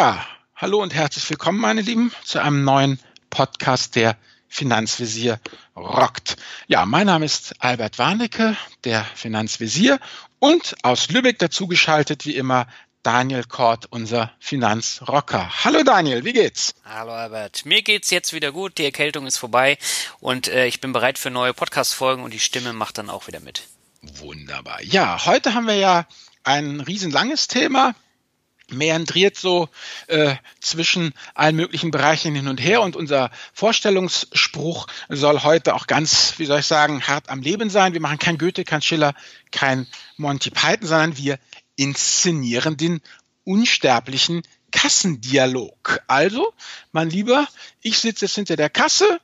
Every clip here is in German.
Ja, hallo und herzlich willkommen, meine Lieben, zu einem neuen Podcast der Finanzvisier rockt. Ja, mein Name ist Albert Warnecke, der Finanzvisier und aus Lübeck dazugeschaltet wie immer Daniel Kort, unser Finanzrocker. Hallo Daniel, wie geht's? Hallo Albert. Mir geht's jetzt wieder gut, die Erkältung ist vorbei und äh, ich bin bereit für neue Podcast-Folgen und die Stimme macht dann auch wieder mit. Wunderbar. Ja, heute haben wir ja ein riesenlanges Thema meandriert so äh, zwischen allen möglichen Bereichen hin und her und unser Vorstellungsspruch soll heute auch ganz, wie soll ich sagen, hart am Leben sein. Wir machen kein Goethe, kein Schiller, kein Monty Python, sondern wir inszenieren den unsterblichen Kassendialog. Also, mein Lieber, ich sitze jetzt hinter der Kasse,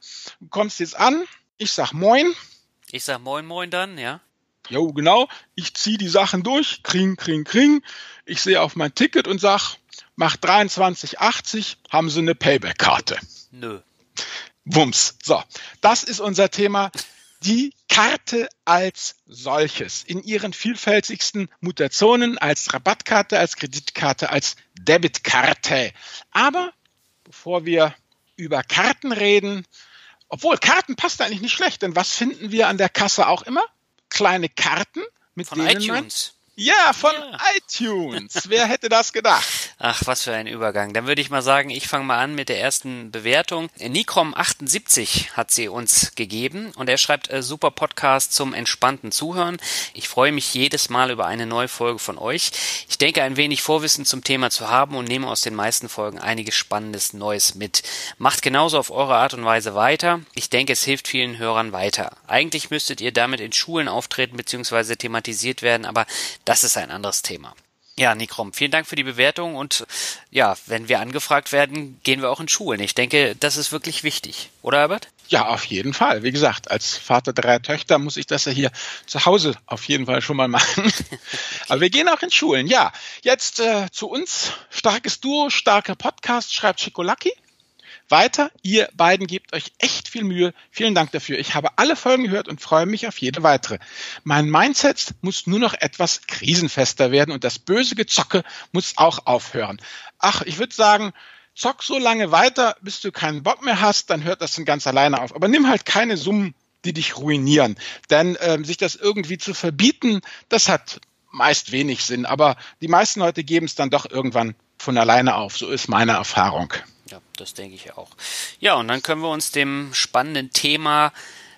kommst jetzt an, ich sag Moin. Ich sag Moin Moin dann, ja. Jo, genau. Ich ziehe die Sachen durch, kring, kring, kring. Ich sehe auf mein Ticket und sag, mach 23,80, haben Sie eine Payback-Karte? Nö. Wumms. So, das ist unser Thema. Die Karte als solches in ihren vielfältigsten Mutationen als Rabattkarte, als Kreditkarte, als Debitkarte. Aber bevor wir über Karten reden, obwohl Karten passt eigentlich nicht schlecht, denn was finden wir an der Kasse auch immer? Kleine Karten, mit Von denen iTunes. man ja, von ja. iTunes. Wer hätte das gedacht? Ach, was für ein Übergang. Dann würde ich mal sagen, ich fange mal an mit der ersten Bewertung. Nikrom78 hat sie uns gegeben und er schreibt äh, super Podcast zum entspannten Zuhören. Ich freue mich jedes Mal über eine neue Folge von euch. Ich denke, ein wenig Vorwissen zum Thema zu haben und nehme aus den meisten Folgen einiges Spannendes Neues mit. Macht genauso auf eure Art und Weise weiter. Ich denke, es hilft vielen Hörern weiter. Eigentlich müsstet ihr damit in Schulen auftreten bzw. thematisiert werden, aber das ist ein anderes Thema. Ja, Nikrom, vielen Dank für die Bewertung und ja, wenn wir angefragt werden, gehen wir auch in Schulen. Ich denke, das ist wirklich wichtig, oder Albert? Ja, auf jeden Fall. Wie gesagt, als Vater dreier Töchter muss ich das ja hier zu Hause auf jeden Fall schon mal machen. Aber wir gehen auch in Schulen. Ja, jetzt äh, zu uns. Starkes Duo, starker Podcast, schreibt Schikolaki weiter. Ihr beiden gebt euch echt viel Mühe. Vielen Dank dafür. Ich habe alle Folgen gehört und freue mich auf jede weitere. Mein Mindset muss nur noch etwas krisenfester werden und das böse Gezocke muss auch aufhören. Ach, ich würde sagen, zock so lange weiter, bis du keinen Bock mehr hast, dann hört das dann ganz alleine auf. Aber nimm halt keine Summen, die dich ruinieren. Denn ähm, sich das irgendwie zu verbieten, das hat meist wenig Sinn. Aber die meisten Leute geben es dann doch irgendwann von alleine auf. So ist meine Erfahrung. Das denke ich auch. Ja, und dann können wir uns dem spannenden Thema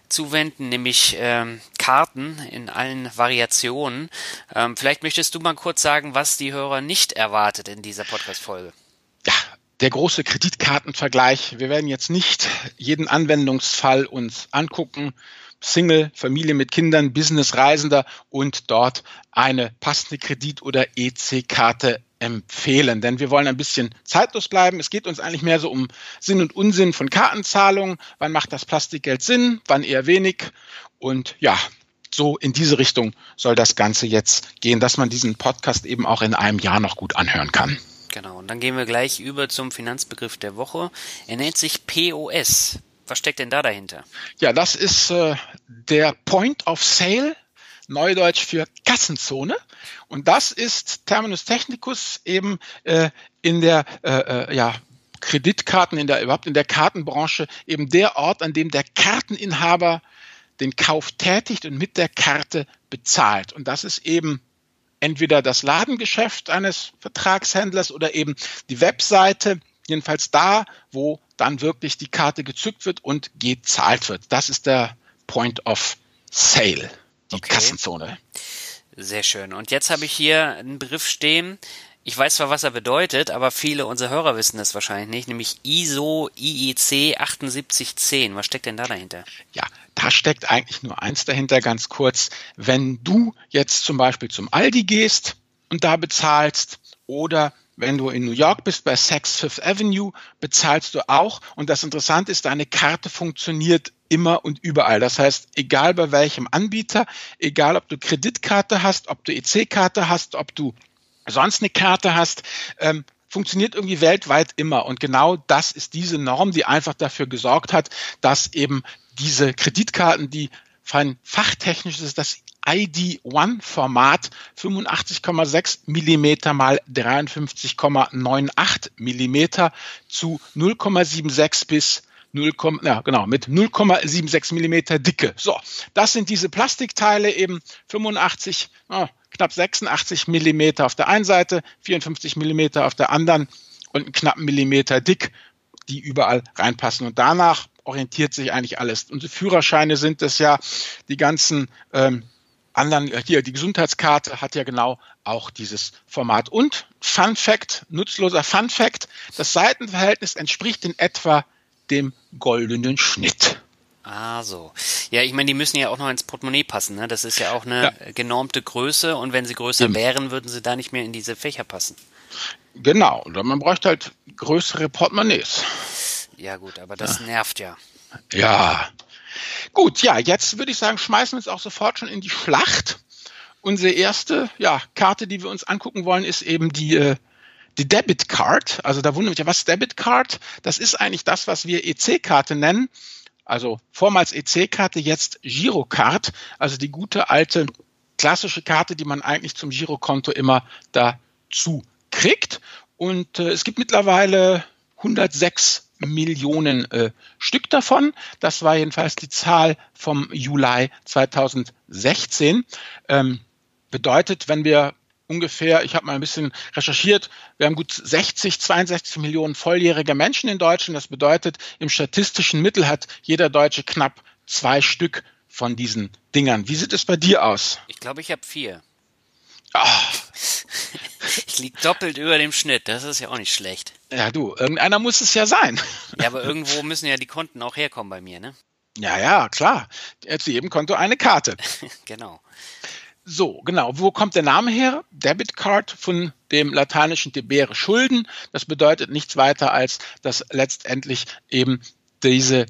zuwenden, nämlich ähm, Karten in allen Variationen. Ähm, vielleicht möchtest du mal kurz sagen, was die Hörer nicht erwartet in dieser Podcast-Folge. Ja, der große Kreditkartenvergleich. Wir werden jetzt nicht jeden Anwendungsfall uns angucken. Single, Familie mit Kindern, Business, Reisender und dort eine passende Kredit- oder EC-Karte empfehlen, denn wir wollen ein bisschen zeitlos bleiben. Es geht uns eigentlich mehr so um Sinn und Unsinn von Kartenzahlungen. Wann macht das Plastikgeld Sinn, wann eher wenig? Und ja, so in diese Richtung soll das Ganze jetzt gehen, dass man diesen Podcast eben auch in einem Jahr noch gut anhören kann. Genau, und dann gehen wir gleich über zum Finanzbegriff der Woche. Er nennt sich POS. Was steckt denn da dahinter? Ja, das ist äh, der Point of Sale Neudeutsch für Kassenzone. Und das ist Terminus technicus eben äh, in der äh, äh, ja, Kreditkarten, in der, überhaupt in der Kartenbranche eben der Ort, an dem der Karteninhaber den Kauf tätigt und mit der Karte bezahlt. Und das ist eben entweder das Ladengeschäft eines Vertragshändlers oder eben die Webseite, jedenfalls da, wo dann wirklich die Karte gezückt wird und gezahlt wird. Das ist der Point of Sale die okay. Kassenzone. Sehr schön. Und jetzt habe ich hier einen Begriff stehen. Ich weiß zwar, was er bedeutet, aber viele unserer Hörer wissen das wahrscheinlich nicht, nämlich ISO IEC 7810. Was steckt denn da dahinter? Ja, da steckt eigentlich nur eins dahinter, ganz kurz. Wenn du jetzt zum Beispiel zum Aldi gehst und da bezahlst oder wenn du in New York bist bei Saks Fifth Avenue, bezahlst du auch. Und das Interessante ist, deine Karte funktioniert immer und überall. Das heißt, egal bei welchem Anbieter, egal ob du Kreditkarte hast, ob du EC-Karte hast, ob du sonst eine Karte hast, ähm, funktioniert irgendwie weltweit immer. Und genau das ist diese Norm, die einfach dafür gesorgt hat, dass eben diese Kreditkarten, die fein fachtechnisch ist das ID1-Format 85,6 Millimeter mal 53,98 Millimeter zu 0,76 bis 0, ja, genau, mit 0,76 Millimeter Dicke. So, das sind diese Plastikteile eben 85, oh, knapp 86 Millimeter auf der einen Seite, 54 Millimeter auf der anderen und einen knappen Millimeter dick, die überall reinpassen. Und danach orientiert sich eigentlich alles. Unsere Führerscheine sind es ja, die ganzen ähm, anderen, äh, hier die Gesundheitskarte hat ja genau auch dieses Format. Und Fun Fact, nutzloser Fun Fact, das Seitenverhältnis entspricht in etwa dem goldenen Schnitt. Ah, so. Ja, ich meine, die müssen ja auch noch ins Portemonnaie passen. Ne? Das ist ja auch eine ja. genormte Größe und wenn sie größer mhm. wären, würden sie da nicht mehr in diese Fächer passen. Genau, oder man bräuchte halt größere Portemonnaies. Ja, gut, aber das ja. nervt ja. Ja. Gut, ja, jetzt würde ich sagen, schmeißen wir uns auch sofort schon in die Schlacht. Unsere erste ja, Karte, die wir uns angucken wollen, ist eben die, äh, die Debit Card. Also da wundert mich ja, was Debit Card? Das ist eigentlich das, was wir EC-Karte nennen. Also vormals EC-Karte, jetzt Girocard. Also die gute alte klassische Karte, die man eigentlich zum Girokonto immer dazu kriegt. Und äh, es gibt mittlerweile 106 Millionen äh, Stück davon. Das war jedenfalls die Zahl vom Juli 2016. Ähm, bedeutet, wenn wir ungefähr, ich habe mal ein bisschen recherchiert, wir haben gut 60, 62 Millionen volljährige Menschen in Deutschland. Das bedeutet, im statistischen Mittel hat jeder Deutsche knapp zwei Stück von diesen Dingern. Wie sieht es bei dir aus? Ich glaube, ich habe vier. Oh. Ich liege doppelt über dem Schnitt, das ist ja auch nicht schlecht. Ja, du, irgendeiner muss es ja sein. Ja, aber irgendwo müssen ja die Konten auch herkommen bei mir, ne? Ja, ja, klar. Zu jedem Konto eine Karte. genau. So, genau. Wo kommt der Name her? Debit Card von dem lateinischen debere Schulden. Das bedeutet nichts weiter als, dass letztendlich eben diese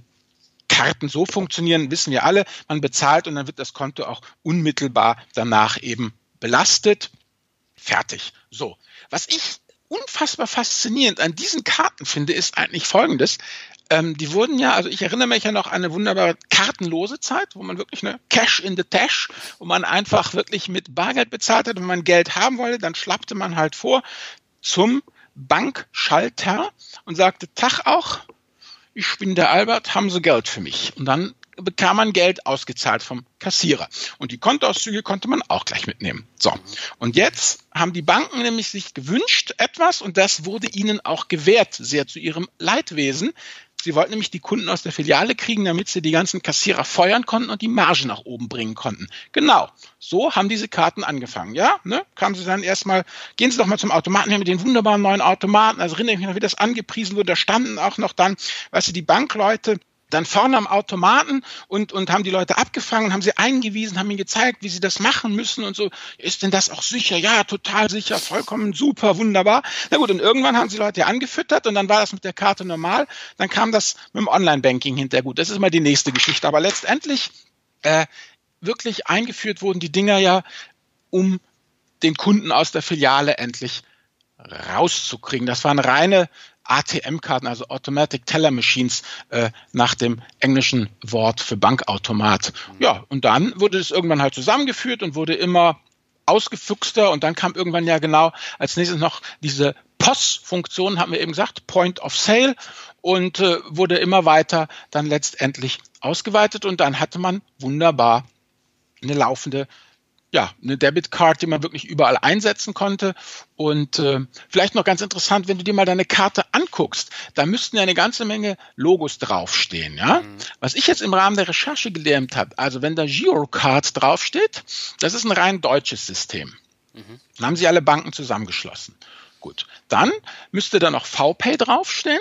Karten so funktionieren, wissen wir alle. Man bezahlt und dann wird das Konto auch unmittelbar danach eben belastet. Fertig. So. Was ich unfassbar faszinierend an diesen Karten finde, ist eigentlich Folgendes. Ähm, die wurden ja, also ich erinnere mich ja noch an eine wunderbare kartenlose Zeit, wo man wirklich eine Cash in the Tash, wo man einfach wirklich mit Bargeld bezahlt hat. Wenn man Geld haben wollte, dann schlappte man halt vor zum Bankschalter und sagte, Tag auch, ich bin der Albert, haben Sie Geld für mich? Und dann bekam man Geld ausgezahlt vom Kassierer. Und die Kontoauszüge konnte man auch gleich mitnehmen. So. Und jetzt haben die Banken nämlich sich gewünscht etwas und das wurde ihnen auch gewährt, sehr zu ihrem Leidwesen. Sie wollten nämlich die Kunden aus der Filiale kriegen, damit sie die ganzen Kassierer feuern konnten und die Marge nach oben bringen konnten. Genau. So haben diese Karten angefangen. Ja, ne? Kamen sie dann erstmal, gehen Sie doch mal zum Automaten hier mit den wunderbaren neuen Automaten. Also erinnere ich mich noch, wie das angepriesen wurde. Da standen auch noch dann, weißt du, die Bankleute dann vorne am Automaten und, und haben die Leute abgefangen, haben sie eingewiesen, haben ihnen gezeigt, wie sie das machen müssen und so. Ist denn das auch sicher? Ja, total sicher, vollkommen super, wunderbar. Na gut, und irgendwann haben sie Leute angefüttert und dann war das mit der Karte normal. Dann kam das mit dem Online-Banking hinterher. Gut, das ist mal die nächste Geschichte. Aber letztendlich äh, wirklich eingeführt wurden die Dinger ja, um den Kunden aus der Filiale endlich rauszukriegen. Das waren reine ATM-Karten, also Automatic Teller Machines, äh, nach dem englischen Wort für Bankautomat. Mhm. Ja, und dann wurde es irgendwann halt zusammengeführt und wurde immer ausgefuchster und dann kam irgendwann ja genau als nächstes noch diese POS-Funktion, haben wir eben gesagt, Point of Sale und äh, wurde immer weiter dann letztendlich ausgeweitet und dann hatte man wunderbar eine laufende ja, eine Debitcard, die man wirklich überall einsetzen konnte. Und äh, vielleicht noch ganz interessant, wenn du dir mal deine Karte anguckst, da müssten ja eine ganze Menge Logos draufstehen. Ja? Mhm. Was ich jetzt im Rahmen der Recherche gelernt habe, also wenn da Girocard draufsteht, das ist ein rein deutsches System. Mhm. Dann haben sie alle Banken zusammengeschlossen. Gut, dann müsste da noch VPay draufstehen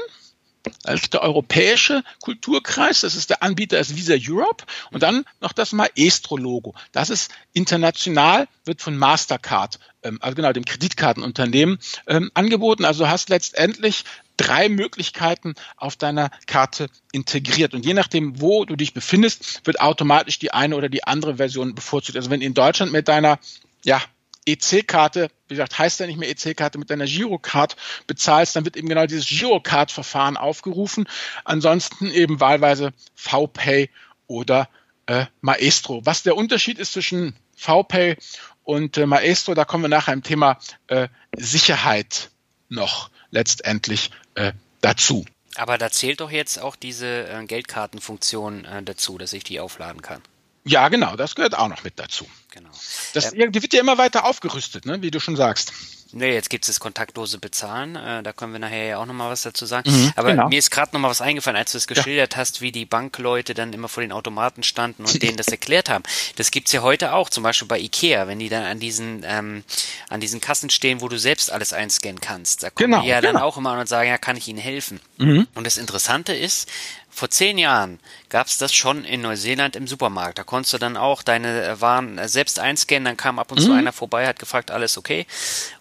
als der europäische Kulturkreis. Das ist der Anbieter ist Visa Europe. Und dann noch das Maestro-Logo. Das ist international, wird von Mastercard, ähm, also genau dem Kreditkartenunternehmen, ähm, angeboten. Also hast letztendlich drei Möglichkeiten auf deiner Karte integriert. Und je nachdem, wo du dich befindest, wird automatisch die eine oder die andere Version bevorzugt. Also wenn in Deutschland mit deiner ja, EC-Karte, wie gesagt, heißt ja nicht mehr EC-Karte, mit deiner Girocard bezahlst, dann wird eben genau dieses Girocard-Verfahren aufgerufen. Ansonsten eben wahlweise VPay oder äh, Maestro. Was der Unterschied ist zwischen VPay und äh, Maestro, da kommen wir nachher im Thema äh, Sicherheit noch letztendlich äh, dazu. Aber da zählt doch jetzt auch diese äh, Geldkartenfunktion äh, dazu, dass ich die aufladen kann. Ja, genau, das gehört auch noch mit dazu. Genau. Das, die wird ja immer weiter aufgerüstet, ne, wie du schon sagst. Nee, jetzt gibt es das kontaktlose Bezahlen. Äh, da können wir nachher ja auch nochmal was dazu sagen. Mhm, Aber genau. mir ist gerade nochmal was eingefallen, als du es geschildert ja. hast, wie die Bankleute dann immer vor den Automaten standen und denen das erklärt haben. Das gibt's ja heute auch, zum Beispiel bei Ikea, wenn die dann an diesen, ähm, an diesen Kassen stehen, wo du selbst alles einscannen kannst. Da kommen genau, die ja genau. dann auch immer an und sagen, ja, kann ich Ihnen helfen? Mhm. Und das Interessante ist, vor zehn Jahren gab es das schon in Neuseeland im Supermarkt. Da konntest du dann auch deine äh, Waren äh, selbst einscannen, dann kam ab und zu mhm. einer vorbei, hat gefragt, alles okay.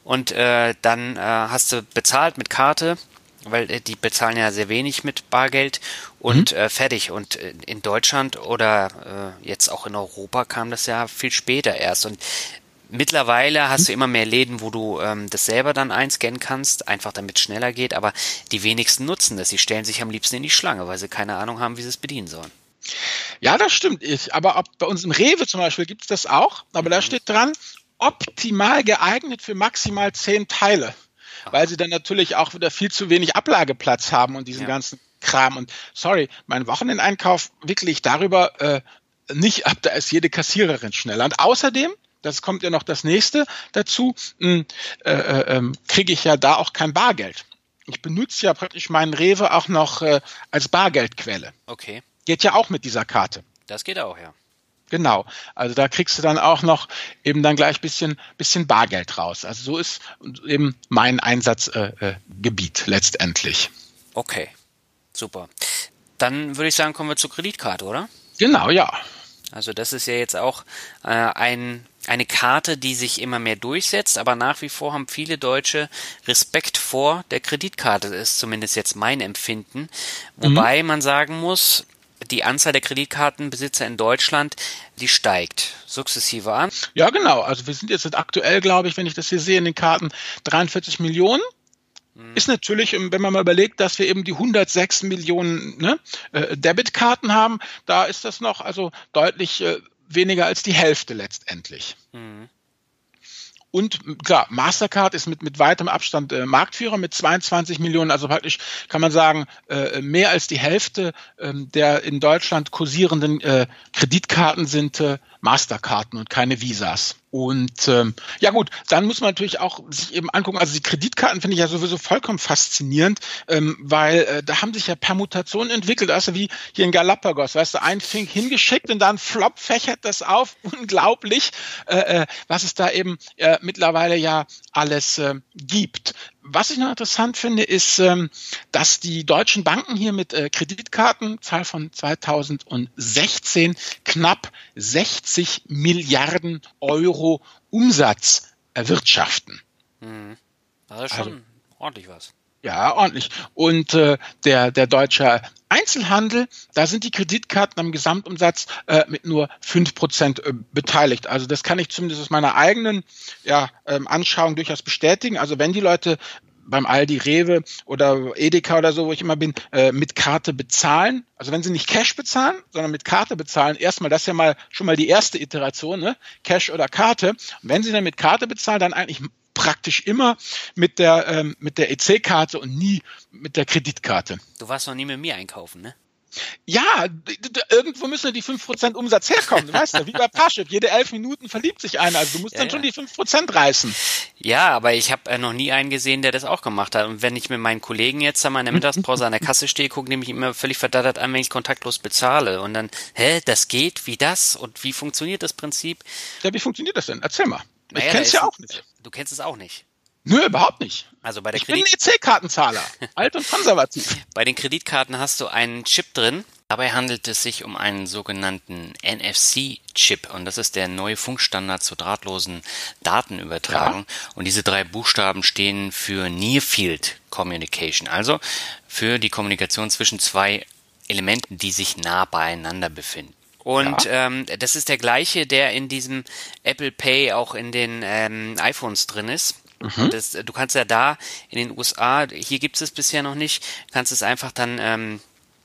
Und äh, dann äh, hast du bezahlt mit Karte, weil äh, die bezahlen ja sehr wenig mit Bargeld und mhm. äh, fertig. Und äh, in Deutschland oder äh, jetzt auch in Europa kam das ja viel später erst. Und Mittlerweile hast du immer mehr Läden, wo du ähm, das selber dann einscannen kannst, einfach damit es schneller geht, aber die wenigsten nutzen das. Sie stellen sich am liebsten in die Schlange, weil sie keine Ahnung haben, wie sie es bedienen sollen. Ja, das stimmt. Ich, aber ob, bei uns im Rewe zum Beispiel gibt es das auch, aber mhm. da steht dran, optimal geeignet für maximal zehn Teile. Aha. Weil sie dann natürlich auch wieder viel zu wenig Ablageplatz haben und diesen ja. ganzen Kram. Und sorry, mein Wochenendeinkauf wickle ich darüber äh, nicht ab, da ist jede Kassiererin schneller. Und außerdem das kommt ja noch das nächste dazu, hm, äh, äh, ähm, kriege ich ja da auch kein Bargeld. Ich benutze ja praktisch meinen Rewe auch noch äh, als Bargeldquelle. Okay. Geht ja auch mit dieser Karte. Das geht auch, ja. Genau. Also da kriegst du dann auch noch eben dann gleich bisschen, bisschen Bargeld raus. Also so ist eben mein Einsatzgebiet äh, letztendlich. Okay. Super. Dann würde ich sagen, kommen wir zur Kreditkarte, oder? Genau, ja. Also das ist ja jetzt auch äh, ein, eine Karte, die sich immer mehr durchsetzt, aber nach wie vor haben viele Deutsche Respekt vor der Kreditkarte, das ist zumindest jetzt mein Empfinden. Wobei mhm. man sagen muss, die Anzahl der Kreditkartenbesitzer in Deutschland, die steigt sukzessive an. Ja, genau. Also wir sind jetzt aktuell, glaube ich, wenn ich das hier sehe in den Karten, 43 Millionen. Mhm. Ist natürlich, wenn man mal überlegt, dass wir eben die 106 Millionen ne, äh, Debitkarten haben, da ist das noch also deutlich äh, weniger als die Hälfte letztendlich. Mhm. Und klar, Mastercard ist mit, mit weitem Abstand äh, Marktführer mit 22 Millionen, also praktisch kann man sagen, äh, mehr als die Hälfte äh, der in Deutschland kursierenden äh, Kreditkarten sind äh, Masterkarten und keine Visas. Und ähm, ja gut, dann muss man natürlich auch sich eben angucken, also die Kreditkarten finde ich ja sowieso vollkommen faszinierend, ähm, weil äh, da haben sich ja Permutationen entwickelt, also wie hier in Galapagos, weißt du, ein Fink hingeschickt und dann flop fächert das auf, unglaublich, äh, äh, was es da eben äh, mittlerweile ja alles äh, gibt. Was ich noch interessant finde, ist, ähm, dass die deutschen Banken hier mit äh, Kreditkarten, Zahl von 2016, knapp 60 Milliarden Euro Umsatz erwirtschaften. Mhm. Das ist schon also, ordentlich was. Ja, ordentlich. Und äh, der, der deutsche Einzelhandel, da sind die Kreditkarten am Gesamtumsatz äh, mit nur fünf Prozent äh, beteiligt. Also das kann ich zumindest aus meiner eigenen ja, ähm, Anschauung durchaus bestätigen. Also wenn die Leute beim Aldi, Rewe oder Edeka oder so, wo ich immer bin, äh, mit Karte bezahlen. Also wenn sie nicht Cash bezahlen, sondern mit Karte bezahlen, erstmal, das ist ja mal schon mal die erste Iteration, ne? Cash oder Karte. Und wenn sie dann mit Karte bezahlen, dann eigentlich praktisch immer mit der, ähm, mit der EC-Karte und nie mit der Kreditkarte. Du warst noch nie mit mir einkaufen, ne? Ja, irgendwo müssen die 5% Umsatz herkommen, weißt du, wie bei Parship. Jede elf Minuten verliebt sich einer, also du musst ja, dann ja. schon die 5% reißen. Ja, aber ich habe äh, noch nie einen gesehen, der das auch gemacht hat. Und wenn ich mit meinen Kollegen jetzt an meiner Mittagspause an der Kasse stehe, gucke ich mich immer völlig verdattert an, wenn ich kontaktlos bezahle. Und dann, hä, das geht, wie das? Und wie funktioniert das Prinzip? Ja, wie funktioniert das denn? Erzähl mal. Naja, ich kenn's ja auch nicht. Du kennst es auch nicht. Nö, überhaupt nicht. Also bei der ich Kredit bin EC-Kartenzahler. alt und konservativ. Bei den Kreditkarten hast du einen Chip drin. Dabei handelt es sich um einen sogenannten NFC-Chip. Und das ist der neue Funkstandard zur drahtlosen Datenübertragung. Ja. Und diese drei Buchstaben stehen für Near Field Communication. Also für die Kommunikation zwischen zwei Elementen, die sich nah beieinander befinden. Und ja. ähm, das ist der gleiche, der in diesem Apple Pay auch in den ähm, iPhones drin ist. Mhm. Das, du kannst ja da in den USA, hier gibt es bisher noch nicht, kannst es einfach dann ähm,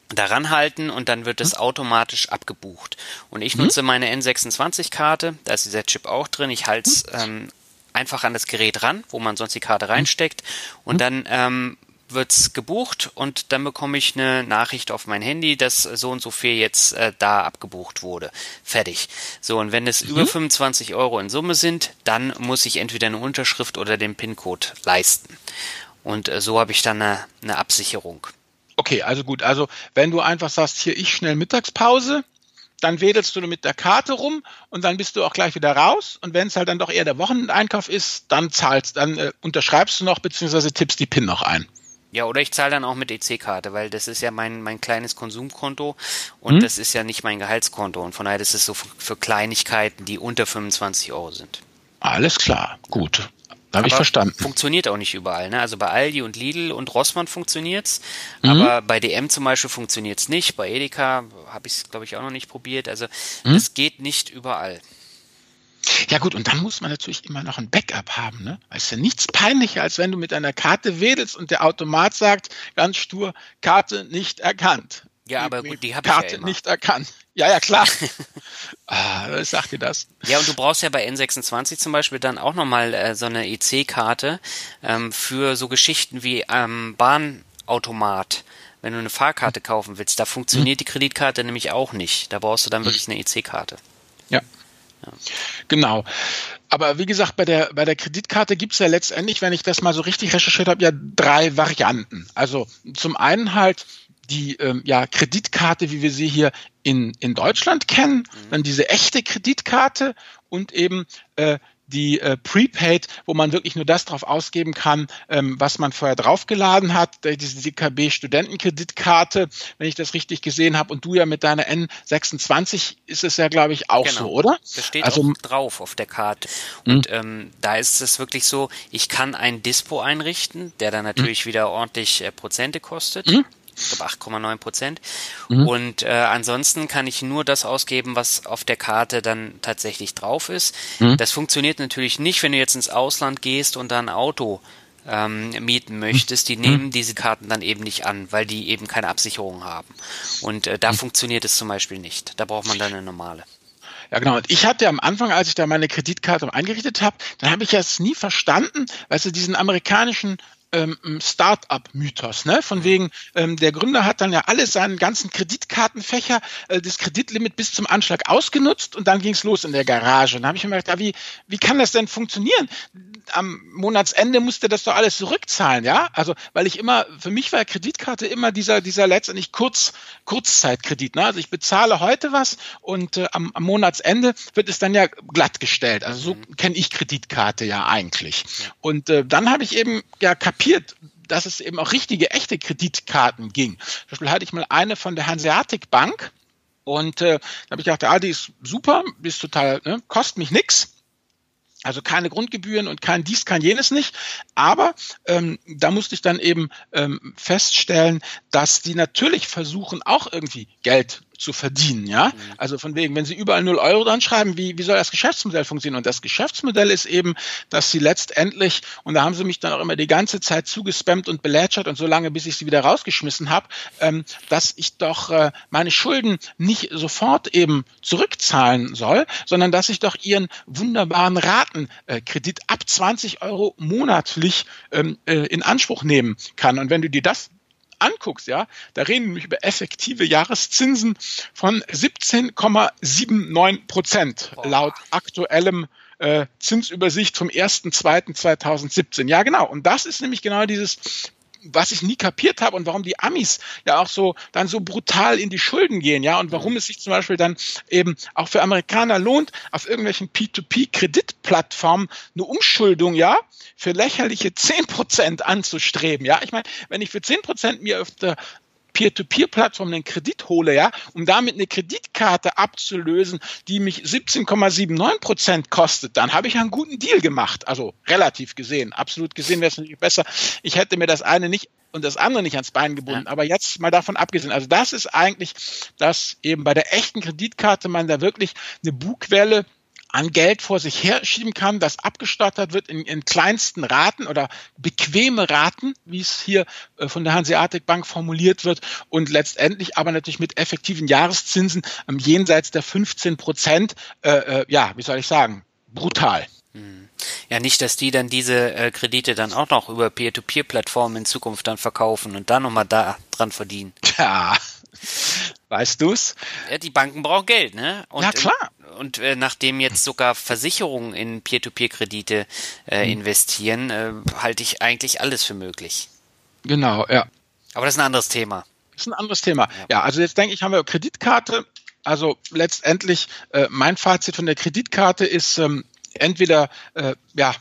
daran halten und dann wird es mhm. automatisch abgebucht. Und ich mhm. nutze meine N26-Karte, da ist dieser Chip auch drin. Ich halte es mhm. ähm, einfach an das Gerät ran, wo man sonst die Karte mhm. reinsteckt und dann ähm, wird's gebucht und dann bekomme ich eine Nachricht auf mein Handy, dass so und so viel jetzt äh, da abgebucht wurde. Fertig. So, und wenn es mhm. über 25 Euro in Summe sind, dann muss ich entweder eine Unterschrift oder den PIN-Code leisten. Und äh, so habe ich dann eine, eine Absicherung. Okay, also gut. Also wenn du einfach sagst, hier ich schnell Mittagspause, dann wedelst du mit der Karte rum und dann bist du auch gleich wieder raus. Und wenn es halt dann doch eher der Wochenendeinkauf ist, dann zahlst, dann äh, unterschreibst du noch beziehungsweise tippst die PIN noch ein. Ja, oder ich zahle dann auch mit EC-Karte, weil das ist ja mein, mein kleines Konsumkonto und hm. das ist ja nicht mein Gehaltskonto. Und von daher ist es so für Kleinigkeiten, die unter 25 Euro sind. Alles klar, gut. Habe ich verstanden. Funktioniert auch nicht überall. Ne? Also bei Aldi und Lidl und Rossmann funktioniert's, mhm. aber bei DM zum Beispiel funktioniert's nicht. Bei Edeka habe ich es, glaube ich, auch noch nicht probiert. Also mhm. es geht nicht überall. Ja gut, und dann muss man natürlich immer noch ein Backup haben. Ne? Es ist ja nichts peinlicher, als wenn du mit einer Karte wedelst und der Automat sagt, ganz stur, Karte nicht erkannt. Ja, aber gut, die habe ich ja immer. nicht erkannt. Ja, ja, klar. ah, sag dir das. Ja, und du brauchst ja bei N26 zum Beispiel dann auch nochmal äh, so eine EC-Karte ähm, für so Geschichten wie ähm, Bahnautomat. Wenn du eine Fahrkarte kaufen willst, da funktioniert die Kreditkarte nämlich auch nicht. Da brauchst du dann wirklich eine EC-Karte. Ja. Ja. Genau. Aber wie gesagt, bei der, bei der Kreditkarte gibt es ja letztendlich, wenn ich das mal so richtig recherchiert habe, ja drei Varianten. Also zum einen halt die ähm, ja, Kreditkarte, wie wir sie hier in, in Deutschland kennen, mhm. dann diese echte Kreditkarte und eben äh, die äh, Prepaid, wo man wirklich nur das drauf ausgeben kann, ähm, was man vorher draufgeladen hat, diese DKB Studentenkreditkarte, wenn ich das richtig gesehen habe. Und du ja mit deiner N26 ist es ja, glaube ich, auch genau. so, oder? Das steht also, auch drauf auf der Karte. Mhm. Und ähm, da ist es wirklich so, ich kann ein Dispo einrichten, der dann natürlich mh. wieder ordentlich äh, Prozente kostet. Ich glaube 8,9 Prozent. Mhm. Und äh, ansonsten kann ich nur das ausgeben, was auf der Karte dann tatsächlich drauf ist. Mhm. Das funktioniert natürlich nicht, wenn du jetzt ins Ausland gehst und dann ein Auto ähm, mieten möchtest, die mhm. nehmen diese Karten dann eben nicht an, weil die eben keine Absicherung haben. Und äh, da mhm. funktioniert es zum Beispiel nicht. Da braucht man dann eine normale. Ja, genau. Und ich hatte am Anfang, als ich da meine Kreditkarte eingerichtet habe, dann habe ich es nie verstanden, weißt du, diesen amerikanischen ähm, Start-up-Mythos, ne? Von wegen, ähm, der Gründer hat dann ja alle seinen ganzen Kreditkartenfächer, äh, das Kreditlimit bis zum Anschlag ausgenutzt und dann ging's los in der Garage. Und da habe ich mir gedacht, ja, wie, wie kann das denn funktionieren? Am Monatsende musste das doch alles zurückzahlen, ja? Also, weil ich immer, für mich war Kreditkarte immer dieser, dieser letztendlich Kurz, Kurzzeitkredit, ne? Also ich bezahle heute was und äh, am, am Monatsende wird es dann ja glattgestellt. Also so mhm. kenne ich Kreditkarte ja eigentlich. Und äh, dann habe ich eben ja kapiert, kapiert, dass es eben auch richtige, echte Kreditkarten ging. Zum Beispiel hatte ich mal eine von der Hanseatic Bank und äh, da habe ich gedacht, ah, die ist super, die ist total, ne, kostet mich nix. Also keine Grundgebühren und kein dies, kein jenes nicht. Aber ähm, da musste ich dann eben ähm, feststellen, dass die natürlich versuchen, auch irgendwie Geld zu verdienen, ja. Mhm. Also von wegen, wenn sie überall 0 Euro dran schreiben, wie, wie soll das Geschäftsmodell funktionieren? Und das Geschäftsmodell ist eben, dass sie letztendlich, und da haben sie mich dann auch immer die ganze Zeit zugespammt und belätschert und so lange, bis ich sie wieder rausgeschmissen habe, ähm, dass ich doch äh, meine Schulden nicht sofort eben zurückzahlen soll, sondern dass ich doch ihren wunderbaren Ratenkredit ab 20 Euro monatlich ähm, äh, in Anspruch nehmen kann. Und wenn du dir das anguckst, ja, da reden wir nämlich über effektive Jahreszinsen von 17,79 Prozent laut aktuellem äh, Zinsübersicht vom 1.2.2017. Ja, genau. Und das ist nämlich genau dieses was ich nie kapiert habe und warum die Amis ja auch so dann so brutal in die Schulden gehen, ja, und warum es sich zum Beispiel dann eben auch für Amerikaner lohnt, auf irgendwelchen P2P-Kreditplattformen eine Umschuldung, ja, für lächerliche zehn Prozent anzustreben, ja. Ich meine, wenn ich für zehn Prozent mir auf der Peer-to-Peer-Plattform einen Kredit hole, ja, um damit eine Kreditkarte abzulösen, die mich 17,79 Prozent kostet, dann habe ich einen guten Deal gemacht. Also relativ gesehen. Absolut gesehen wäre es natürlich besser. Ich hätte mir das eine nicht und das andere nicht ans Bein gebunden. Ja. Aber jetzt mal davon abgesehen. Also das ist eigentlich, dass eben bei der echten Kreditkarte man da wirklich eine Bugwelle an Geld vor sich herschieben kann, das abgestottert wird in, in kleinsten Raten oder bequeme Raten, wie es hier äh, von der Hanseatic Bank formuliert wird und letztendlich aber natürlich mit effektiven Jahreszinsen ähm, jenseits der 15 Prozent, äh, äh, ja, wie soll ich sagen, brutal. Hm. Ja, nicht, dass die dann diese äh, Kredite dann auch noch über Peer-to-Peer-Plattformen in Zukunft dann verkaufen und da nochmal da dran verdienen. Ja, weißt du's? Ja, die Banken brauchen Geld, ne? Und, ja, klar. Und äh, nachdem jetzt sogar Versicherungen in Peer-to-Peer-Kredite äh, mhm. investieren, äh, halte ich eigentlich alles für möglich. Genau, ja. Aber das ist ein anderes Thema. Das ist ein anderes Thema. Ja, ja also jetzt denke ich, haben wir Kreditkarte. Also letztendlich, äh, mein Fazit von der Kreditkarte ist, ähm, entweder äh, ja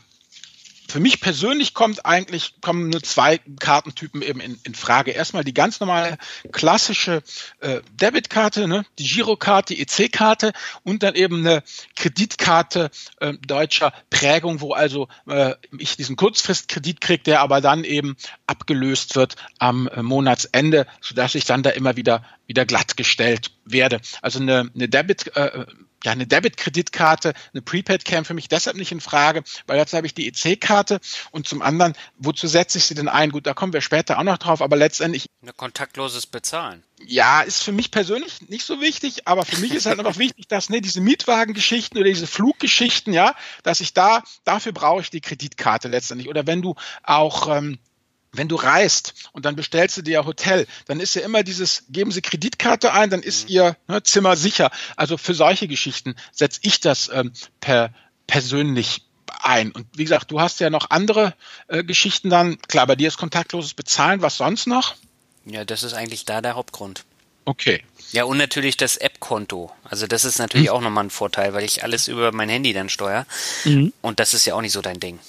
für mich persönlich kommt eigentlich, kommen nur zwei Kartentypen eben in, in Frage. Erstmal die ganz normale klassische äh, Debitkarte, ne, die Girokarte, die EC-Karte und dann eben eine Kreditkarte äh, deutscher Prägung, wo also äh, ich diesen Kurzfristkredit kriege, der aber dann eben abgelöst wird am äh, Monatsende, sodass ich dann da immer wieder wieder glattgestellt werde. Also eine, eine Debit äh, ja, eine Debit-Kreditkarte, eine Prepaid käme für mich deshalb nicht in Frage, weil dazu habe ich die EC-Karte und zum anderen, wozu setze ich sie denn ein? Gut, da kommen wir später auch noch drauf, aber letztendlich. Ein kontaktloses Bezahlen. Ja, ist für mich persönlich nicht so wichtig, aber für mich ist halt einfach wichtig, dass ne, diese Mietwagengeschichten oder diese Fluggeschichten, ja, dass ich da, dafür brauche ich die Kreditkarte letztendlich. Oder wenn du auch ähm, wenn du reist und dann bestellst du dir Hotel, dann ist ja immer dieses, geben Sie Kreditkarte ein, dann ist mhm. Ihr ne, Zimmer sicher. Also für solche Geschichten setze ich das ähm, per persönlich ein. Und wie gesagt, du hast ja noch andere äh, Geschichten dann. Klar, bei dir ist kontaktloses Bezahlen. Was sonst noch? Ja, das ist eigentlich da der Hauptgrund. Okay. Ja, und natürlich das App-Konto. Also das ist natürlich mhm. auch nochmal ein Vorteil, weil ich alles über mein Handy dann steuere. Mhm. Und das ist ja auch nicht so dein Ding.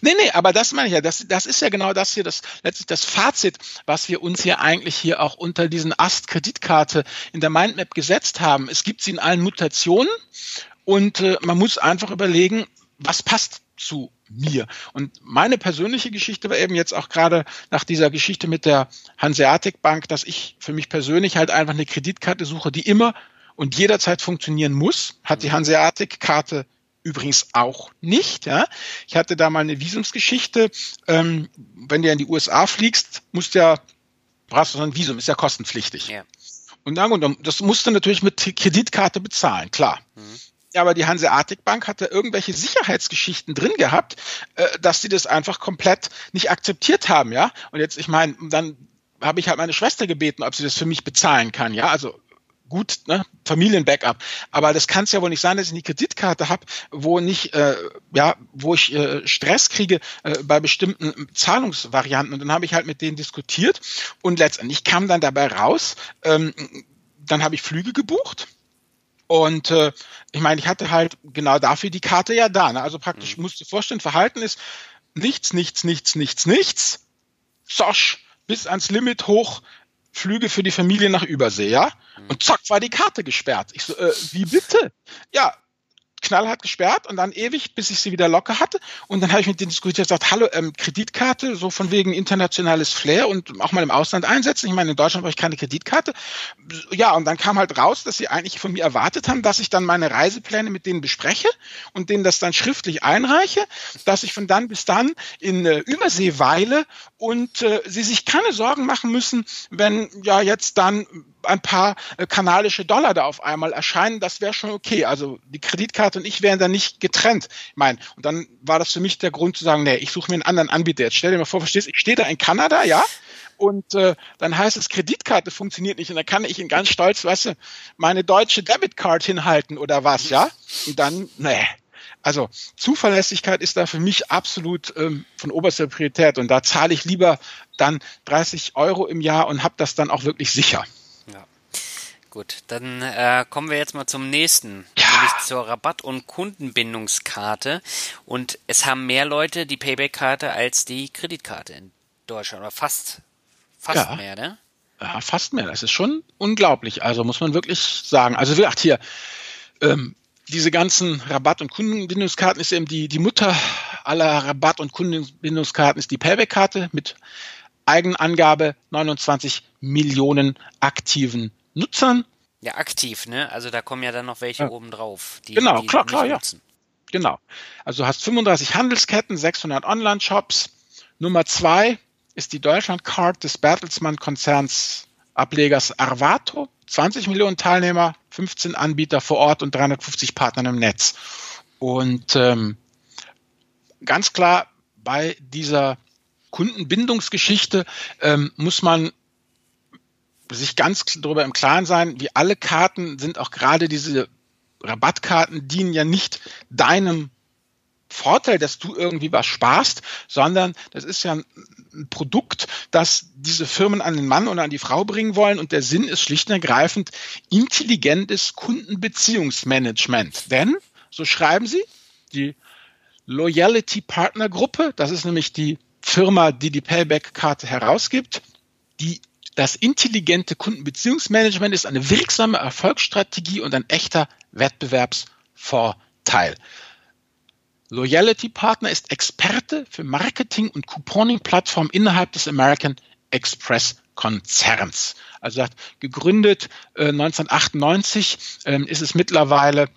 Nee, nee, aber das meine ich ja, das, das ist ja genau das hier, das letztlich das Fazit, was wir uns hier eigentlich hier auch unter diesen Ast-Kreditkarte in der Mindmap gesetzt haben. Es gibt sie in allen Mutationen und äh, man muss einfach überlegen, was passt zu mir. Und meine persönliche Geschichte war eben jetzt auch gerade nach dieser Geschichte mit der Hanseatic Bank, dass ich für mich persönlich halt einfach eine Kreditkarte suche, die immer und jederzeit funktionieren muss. Hat die Hanseatic Karte übrigens auch nicht. Ja. Ich hatte da mal eine Visumsgeschichte. Ähm, wenn du in die USA fliegst, musst du ja, brauchst du ein Visum, ist ja kostenpflichtig. Ja. Und dann, das musst du natürlich mit Kreditkarte bezahlen, klar. Mhm. Ja, aber die Hanseatic Bank hatte irgendwelche Sicherheitsgeschichten drin gehabt, äh, dass sie das einfach komplett nicht akzeptiert haben, ja. Und jetzt, ich meine, dann habe ich halt meine Schwester gebeten, ob sie das für mich bezahlen kann, ja. Also gut, ne, Familienbackup. Aber das kann es ja wohl nicht sein, dass ich eine Kreditkarte habe, wo nicht, äh, ja, wo ich äh, Stress kriege äh, bei bestimmten Zahlungsvarianten. Und dann habe ich halt mit denen diskutiert und letztendlich kam dann dabei raus, ähm, dann habe ich Flüge gebucht. Und äh, ich meine, ich hatte halt genau dafür die Karte ja da. Ne? Also praktisch mhm. musst du dir vorstellen, Verhalten ist nichts, nichts, nichts, nichts, nichts. Zosch, bis ans Limit hoch, Flüge für die Familie nach Übersee, ja? Und zack, war die Karte gesperrt. Ich so, äh, wie bitte? Ja, knallhart gesperrt und dann ewig, bis ich sie wieder locker hatte. Und dann habe ich mit denen diskutiert, gesagt, hallo, ähm, Kreditkarte, so von wegen internationales Flair und auch mal im Ausland einsetzen. Ich meine, in Deutschland brauche ich keine Kreditkarte. Ja, und dann kam halt raus, dass sie eigentlich von mir erwartet haben, dass ich dann meine Reisepläne mit denen bespreche und denen das dann schriftlich einreiche, dass ich von dann bis dann in äh, Übersee weile und äh, sie sich keine Sorgen machen müssen, wenn ja jetzt dann ein paar äh, kanadische Dollar da auf einmal erscheinen, das wäre schon okay. Also die Kreditkarte und ich wären da nicht getrennt. Ich meine, und dann war das für mich der Grund zu sagen, nee, ich suche mir einen anderen Anbieter. Jetzt stell dir mal vor, verstehst, ich stehe da in Kanada, ja, und äh, dann heißt es, Kreditkarte funktioniert nicht und dann kann ich ihn ganz stolz, weißt du, meine deutsche Debitcard hinhalten oder was, ja? Und dann, nee. Also Zuverlässigkeit ist da für mich absolut ähm, von oberster Priorität und da zahle ich lieber dann 30 Euro im Jahr und habe das dann auch wirklich sicher. Gut, dann äh, kommen wir jetzt mal zum nächsten, ja. nämlich zur Rabatt- und Kundenbindungskarte. Und es haben mehr Leute die Payback-Karte als die Kreditkarte in Deutschland, oder fast, fast ja. mehr, ne? Ja, fast mehr. Das ist schon unglaublich. Also muss man wirklich sagen. Also wie gesagt, hier, ähm, diese ganzen Rabatt- und Kundenbindungskarten ist eben die, die Mutter aller Rabatt- und Kundenbindungskarten ist die Payback-Karte mit Eigenangabe 29 Millionen aktiven Nutzern. Ja, aktiv, ne? Also da kommen ja dann noch welche ja. oben drauf. Die, genau, die klar, klar, nutzen. ja. Genau. Also du hast 35 Handelsketten, 600 Online-Shops. Nummer zwei ist die Deutschland-Card des Bertelsmann-Konzerns Ablegers Arvato. 20 Millionen Teilnehmer, 15 Anbieter vor Ort und 350 Partner im Netz. Und ähm, ganz klar, bei dieser Kundenbindungsgeschichte ähm, muss man sich ganz darüber im Klaren sein, wie alle Karten sind auch gerade diese Rabattkarten dienen ja nicht deinem Vorteil, dass du irgendwie was sparst, sondern das ist ja ein Produkt, das diese Firmen an den Mann oder an die Frau bringen wollen. Und der Sinn ist schlicht und ergreifend intelligentes Kundenbeziehungsmanagement. Denn, so schreiben sie, die Loyalty Partner Gruppe, das ist nämlich die Firma, die die Payback-Karte herausgibt, die das intelligente Kundenbeziehungsmanagement ist eine wirksame Erfolgsstrategie und ein echter Wettbewerbsvorteil. Loyalty Partner ist Experte für Marketing und Couponing-Plattformen innerhalb des American Express Konzerns. Also gegründet äh, 1998 äh, ist es mittlerweile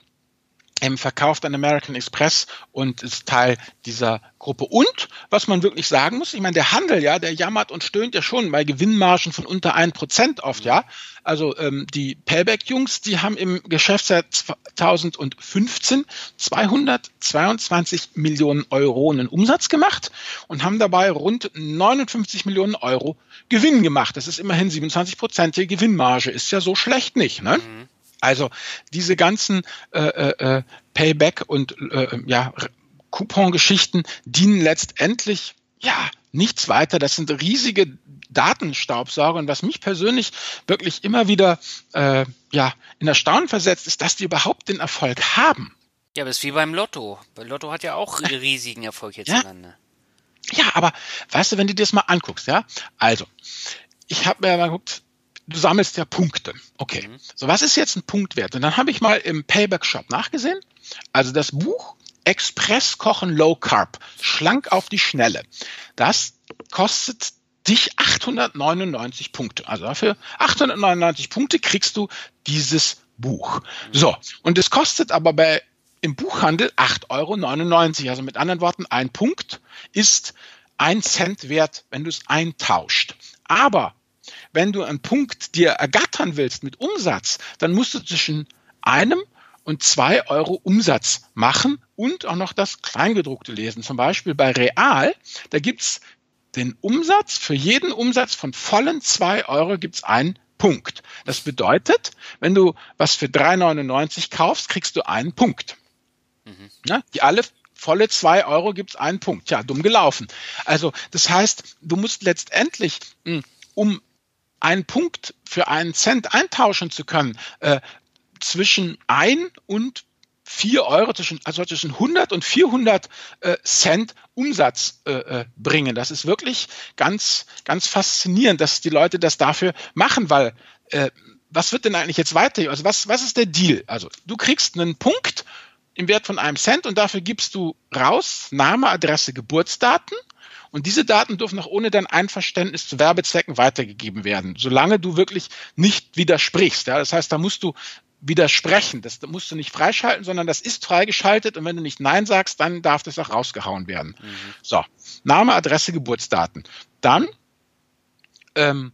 ähm, verkauft an American Express und ist Teil dieser Gruppe. Und was man wirklich sagen muss, ich meine, der Handel, ja, der jammert und stöhnt ja schon bei Gewinnmargen von unter ein Prozent oft, ja. Also ähm, die Payback-Jungs, die haben im Geschäftsjahr 2015 222 Millionen Euro einen Umsatz gemacht und haben dabei rund 59 Millionen Euro Gewinn gemacht. Das ist immerhin 27 Prozent Gewinnmarge. Ist ja so schlecht nicht, ne? Mhm. Also diese ganzen äh, äh, Payback und äh, ja, Coupon-Geschichten dienen letztendlich ja nichts weiter. Das sind riesige Datenstaubsauger. Und was mich persönlich wirklich immer wieder äh, ja, in Erstaunen versetzt, ist, dass die überhaupt den Erfolg haben. Ja, aber es ist wie beim Lotto. Lotto hat ja auch riesigen Erfolg hierzulande. Ja. ja, aber weißt du, wenn du dir das mal anguckst, ja, also, ich habe mir mal geguckt, du sammelst ja Punkte. Okay. Mhm. So, was ist jetzt ein Punktwert? Und dann habe ich mal im Payback Shop nachgesehen. Also das Buch Express Kochen Low Carb, schlank auf die Schnelle. Das kostet dich 899 Punkte. Also dafür 899 Punkte kriegst du dieses Buch. So. Und es kostet aber bei im Buchhandel 8,99 Euro. Also mit anderen Worten, ein Punkt ist ein Cent wert, wenn du es eintauscht. Aber wenn du einen Punkt dir ergattern willst mit Umsatz, dann musst du zwischen einem und zwei Euro Umsatz machen und auch noch das Kleingedruckte lesen. Zum Beispiel bei Real, da gibt's den Umsatz, für jeden Umsatz von vollen zwei Euro gibt's einen Punkt. Das bedeutet, wenn du was für 3,99 kaufst, kriegst du einen Punkt. Mhm. Ja, die alle volle zwei Euro gibt's einen Punkt. Ja, dumm gelaufen. Also das heißt, du musst letztendlich, hm, um einen Punkt für einen Cent eintauschen zu können, äh, zwischen ein und vier Euro, zwischen, also zwischen 100 und 400 äh, Cent Umsatz äh, äh, bringen. Das ist wirklich ganz, ganz faszinierend, dass die Leute das dafür machen, weil äh, was wird denn eigentlich jetzt weiter? Also was, was ist der Deal? Also du kriegst einen Punkt im Wert von einem Cent und dafür gibst du raus Name, Adresse, Geburtsdaten und diese Daten dürfen auch ohne dein Einverständnis zu Werbezwecken weitergegeben werden, solange du wirklich nicht widersprichst. Ja? Das heißt, da musst du widersprechen. Das musst du nicht freischalten, sondern das ist freigeschaltet und wenn du nicht Nein sagst, dann darf das auch rausgehauen werden. Mhm. So, Name, Adresse, Geburtsdaten. Dann ähm,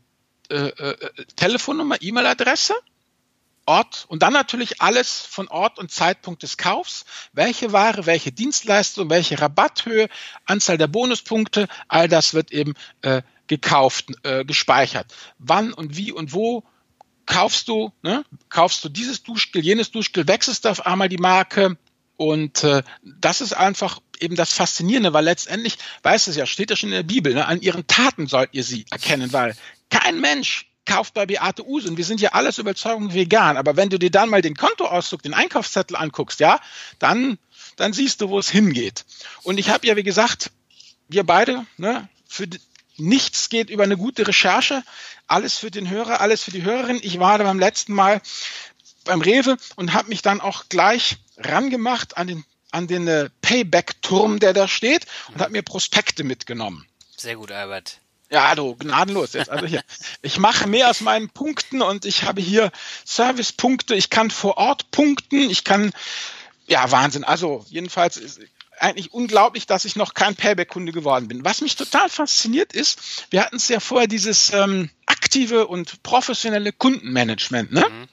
äh, äh, Telefonnummer, E-Mail-Adresse Ort und dann natürlich alles von Ort und Zeitpunkt des Kaufs, welche Ware, welche Dienstleistung, welche Rabatthöhe, Anzahl der Bonuspunkte, all das wird eben äh, gekauft, äh, gespeichert. Wann und wie und wo kaufst du, ne? kaufst du dieses Duschgel, jenes Duschgel, wechselst auf einmal die Marke und äh, das ist einfach eben das Faszinierende, weil letztendlich, weißt du es ja, steht ja schon in der Bibel, ne? an ihren Taten sollt ihr sie erkennen, weil kein Mensch kauft bei Beate Us und wir sind ja alles Überzeugung vegan. Aber wenn du dir dann mal den Kontoauszug, den Einkaufszettel anguckst, ja, dann, dann siehst du, wo es hingeht. Und ich habe ja, wie gesagt, wir beide, ne, für nichts geht über eine gute Recherche. Alles für den Hörer, alles für die Hörerin. Ich war da beim letzten Mal beim Rewe und habe mich dann auch gleich rangemacht an den, an den äh, Payback-Turm, der da steht und habe mir Prospekte mitgenommen. Sehr gut, Albert. Ja, du, gnadenlos jetzt. Also hier, ich mache mehr aus meinen Punkten und ich habe hier Servicepunkte, ich kann vor Ort punkten, ich kann, ja, Wahnsinn. Also jedenfalls ist eigentlich unglaublich, dass ich noch kein Payback-Kunde geworden bin. Was mich total fasziniert ist, wir hatten es ja vorher dieses ähm, aktive und professionelle Kundenmanagement, ne? Mhm.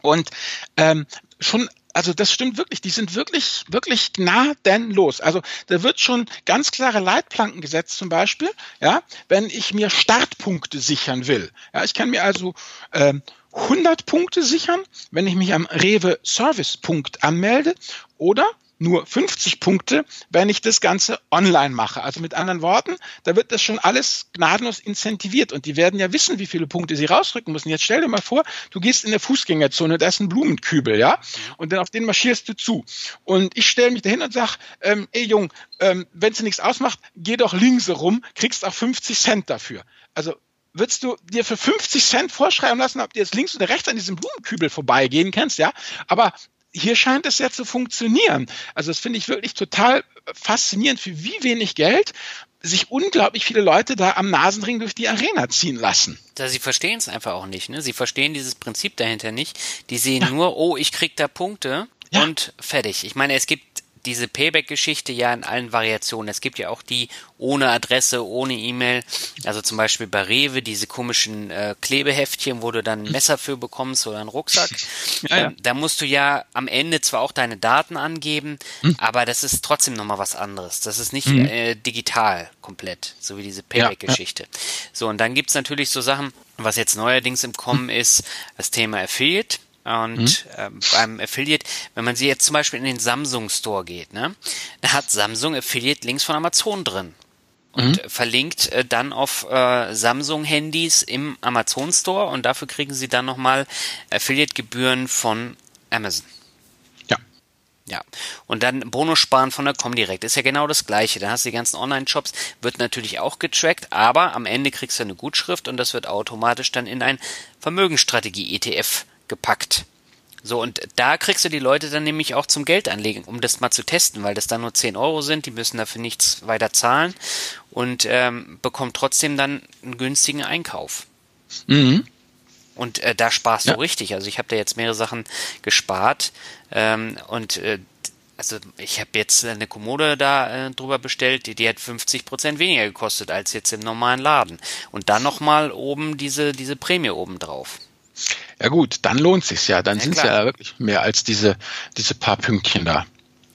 Und ähm, schon also das stimmt wirklich, die sind wirklich, wirklich gnadenlos. Also da wird schon ganz klare Leitplanken gesetzt zum Beispiel, ja, wenn ich mir Startpunkte sichern will. Ja, ich kann mir also ähm, 100 Punkte sichern, wenn ich mich am Rewe Service Punkt anmelde oder nur 50 Punkte, wenn ich das Ganze online mache. Also mit anderen Worten, da wird das schon alles gnadenlos incentiviert und die werden ja wissen, wie viele Punkte sie rausrücken müssen. Jetzt stell dir mal vor, du gehst in der Fußgängerzone, da ist ein Blumenkübel, ja, und dann auf den marschierst du zu. Und ich stelle mich dahin und sag, ähm, ey Jung, ähm, wenn es nichts ausmacht, geh doch links herum, kriegst auch 50 Cent dafür. Also würdest du dir für 50 Cent vorschreiben lassen, ob du jetzt links oder rechts an diesem Blumenkübel vorbeigehen kannst, ja? Aber hier scheint es ja zu funktionieren. Also das finde ich wirklich total faszinierend, für wie wenig Geld sich unglaublich viele Leute da am Nasenring durch die Arena ziehen lassen. Ja, sie verstehen es einfach auch nicht. Ne? Sie verstehen dieses Prinzip dahinter nicht. Die sehen ja. nur, oh, ich krieg da Punkte ja. und fertig. Ich meine, es gibt diese Payback-Geschichte ja in allen Variationen. Es gibt ja auch die ohne Adresse, ohne E-Mail. Also zum Beispiel bei Rewe diese komischen äh, Klebeheftchen, wo du dann ein Messer für bekommst oder einen Rucksack. Ja, ja. Ähm, da musst du ja am Ende zwar auch deine Daten angeben, hm. aber das ist trotzdem nochmal was anderes. Das ist nicht hm. äh, digital komplett, so wie diese Payback-Geschichte. Ja, so, und dann gibt's natürlich so Sachen, was jetzt neuerdings im Kommen ist, das Thema Affiliate. Und mhm. äh, beim Affiliate, wenn man sie jetzt zum Beispiel in den Samsung Store geht, ne, da hat Samsung Affiliate Links von Amazon drin und mhm. verlinkt äh, dann auf äh, Samsung-Handys im Amazon Store und dafür kriegen sie dann nochmal Affiliate-Gebühren von Amazon. Ja. Ja. Und dann Bonus sparen von der Comdirect. Ist ja genau das gleiche. Da hast du die ganzen Online-Shops, wird natürlich auch getrackt, aber am Ende kriegst du eine Gutschrift und das wird automatisch dann in ein Vermögensstrategie-ETF gepackt. So, und da kriegst du die Leute dann nämlich auch zum Geld anlegen, um das mal zu testen, weil das dann nur 10 Euro sind, die müssen dafür nichts weiter zahlen und ähm, bekommt trotzdem dann einen günstigen Einkauf. Mhm. Und äh, da sparst ja. du richtig. Also ich habe da jetzt mehrere Sachen gespart ähm, und äh, also ich habe jetzt eine Kommode da äh, drüber bestellt, die, die hat 50 Prozent weniger gekostet als jetzt im normalen Laden. Und dann nochmal oben diese, diese Prämie oben drauf. Ja gut, dann lohnt sich's ja. Dann ja, sind es ja wirklich mehr als diese, diese paar Pünktchen da.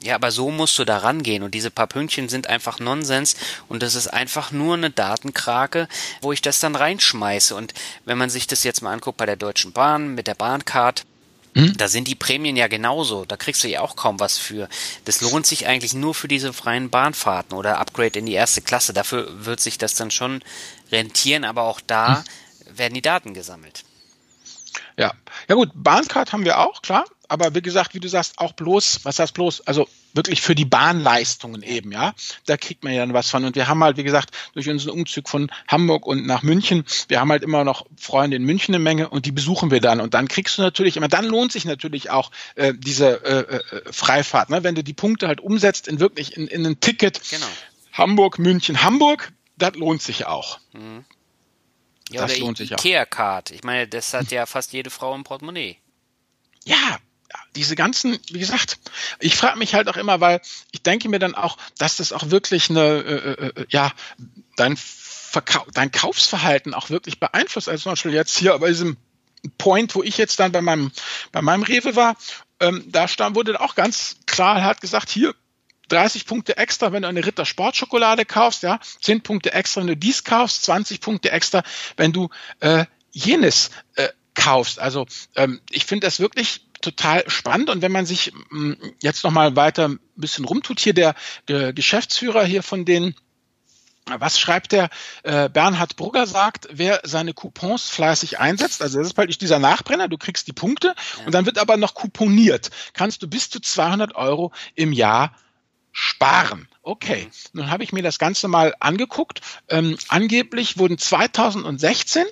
Ja, aber so musst du da rangehen und diese paar Pünktchen sind einfach Nonsens und das ist einfach nur eine Datenkrake, wo ich das dann reinschmeiße. Und wenn man sich das jetzt mal anguckt bei der Deutschen Bahn mit der Bahncard, hm? Da sind die Prämien ja genauso. Da kriegst du ja auch kaum was für. Das lohnt sich eigentlich nur für diese freien Bahnfahrten oder Upgrade in die erste Klasse. Dafür wird sich das dann schon rentieren, aber auch da hm. werden die Daten gesammelt. Ja, ja gut, Bahncard haben wir auch, klar. Aber wie gesagt, wie du sagst, auch bloß, was heißt bloß? Also wirklich für die Bahnleistungen eben, ja. Da kriegt man ja dann was von. Und wir haben halt, wie gesagt, durch unseren Umzug von Hamburg und nach München, wir haben halt immer noch Freunde in München eine Menge und die besuchen wir dann. Und dann kriegst du natürlich immer, dann lohnt sich natürlich auch äh, diese äh, äh, Freifahrt, ne? wenn du die Punkte halt umsetzt in wirklich in, in ein Ticket. Genau. Hamburg, München, Hamburg, das lohnt sich auch. Mhm. Ja, das lohnt sich Ikea Card. Ich meine, das hat ja fast jede Frau im Portemonnaie. Ja, diese ganzen, wie gesagt, ich frage mich halt auch immer, weil ich denke mir dann auch, dass das auch wirklich eine, äh, äh, äh ja, dein, Verkau dein Kaufsverhalten auch wirklich beeinflusst. Also zum Beispiel jetzt hier bei diesem Point, wo ich jetzt dann bei meinem, bei meinem Rewe war, ähm, da stand, wurde auch ganz klar, hat gesagt, hier, 30 Punkte extra, wenn du eine Ritter Sportschokolade kaufst, ja, 10 Punkte extra, wenn du dies kaufst, 20 Punkte extra, wenn du äh, jenes äh, kaufst. Also ähm, ich finde das wirklich total spannend und wenn man sich mh, mm, jetzt noch mal weiter ein bisschen rumtut, hier der, der Geschäftsführer hier von den was schreibt der? Äh, Bernhard Brugger sagt, wer seine Coupons fleißig einsetzt, also das ist praktisch dieser Nachbrenner, du kriegst die Punkte ja. und dann wird aber noch couponiert, kannst du bis zu 200 Euro im Jahr sparen. Okay, mhm. nun habe ich mir das Ganze mal angeguckt. Ähm, angeblich wurden 2016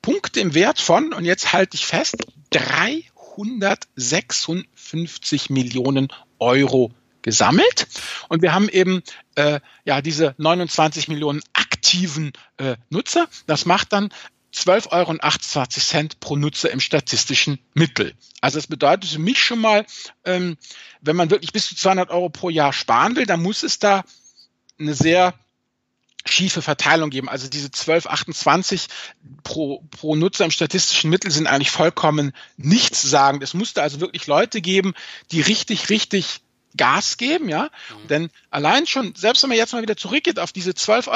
Punkte im Wert von, und jetzt halte ich fest, 356 Millionen Euro gesammelt. Und wir haben eben äh, ja diese 29 Millionen aktiv aktiven äh, Nutzer. Das macht dann 12,28 Euro pro Nutzer im statistischen Mittel. Also das bedeutet für mich schon mal, ähm, wenn man wirklich bis zu 200 Euro pro Jahr sparen will, dann muss es da eine sehr schiefe Verteilung geben. Also diese 1228 pro, pro Nutzer im statistischen Mittel sind eigentlich vollkommen nichts sagen. Es musste also wirklich Leute geben, die richtig, richtig Gas geben, ja. Mhm. Denn allein schon, selbst wenn man jetzt mal wieder zurückgeht auf diese 12,28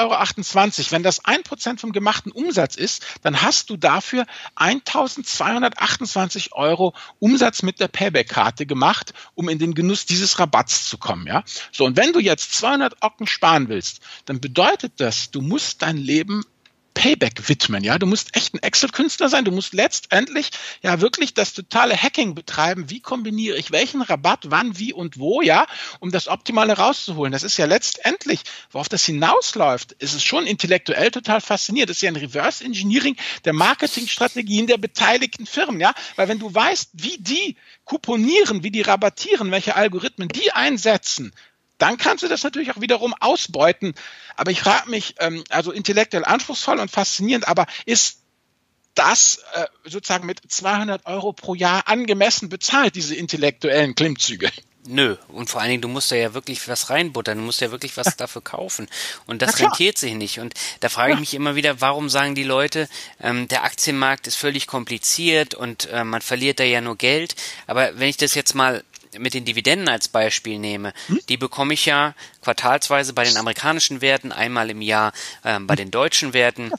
Euro, wenn das ein Prozent vom gemachten Umsatz ist, dann hast du dafür 1228 Euro Umsatz mit der Payback-Karte gemacht, um in den Genuss dieses Rabatts zu kommen, ja. So, und wenn du jetzt 200 Ocken sparen willst, dann bedeutet das, du musst dein Leben Payback widmen. Ja, du musst echt ein Excel-Künstler sein. Du musst letztendlich ja wirklich das totale Hacking betreiben. Wie kombiniere ich welchen Rabatt, wann, wie und wo, ja, um das Optimale rauszuholen. Das ist ja letztendlich, worauf das hinausläuft, ist es schon intellektuell total faszinierend. Das ist ja ein Reverse Engineering der Marketingstrategien der beteiligten Firmen, ja, weil wenn du weißt, wie die kuponieren, wie die rabattieren, welche Algorithmen die einsetzen, dann kannst du das natürlich auch wiederum ausbeuten. Aber ich frage mich, ähm, also intellektuell anspruchsvoll und faszinierend, aber ist das äh, sozusagen mit 200 Euro pro Jahr angemessen bezahlt, diese intellektuellen Klimmzüge? Nö, und vor allen Dingen, du musst da ja wirklich was reinbuttern, du musst ja wirklich was dafür kaufen. Und das rentiert sich nicht. Und da frage ich mich immer wieder, warum sagen die Leute, ähm, der Aktienmarkt ist völlig kompliziert und äh, man verliert da ja nur Geld. Aber wenn ich das jetzt mal mit den Dividenden als Beispiel nehme, hm? die bekomme ich ja quartalsweise bei den amerikanischen Werten, einmal im Jahr ähm, bei den deutschen Werten.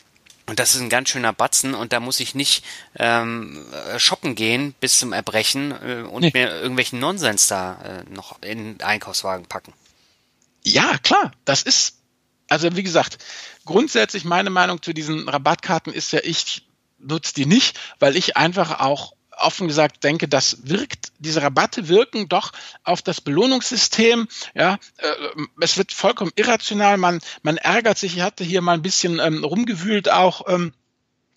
Und das ist ein ganz schöner Batzen und da muss ich nicht ähm, shoppen gehen bis zum Erbrechen äh, und nee. mir irgendwelchen Nonsens da äh, noch in den Einkaufswagen packen. Ja, klar, das ist, also wie gesagt, grundsätzlich meine Meinung zu diesen Rabattkarten ist ja, ich nutze die nicht, weil ich einfach auch offen gesagt denke, das wirkt, diese Rabatte wirken doch auf das Belohnungssystem. Ja, äh, es wird vollkommen irrational. Man, man ärgert sich. Ich hatte hier mal ein bisschen ähm, rumgewühlt auch. Ähm,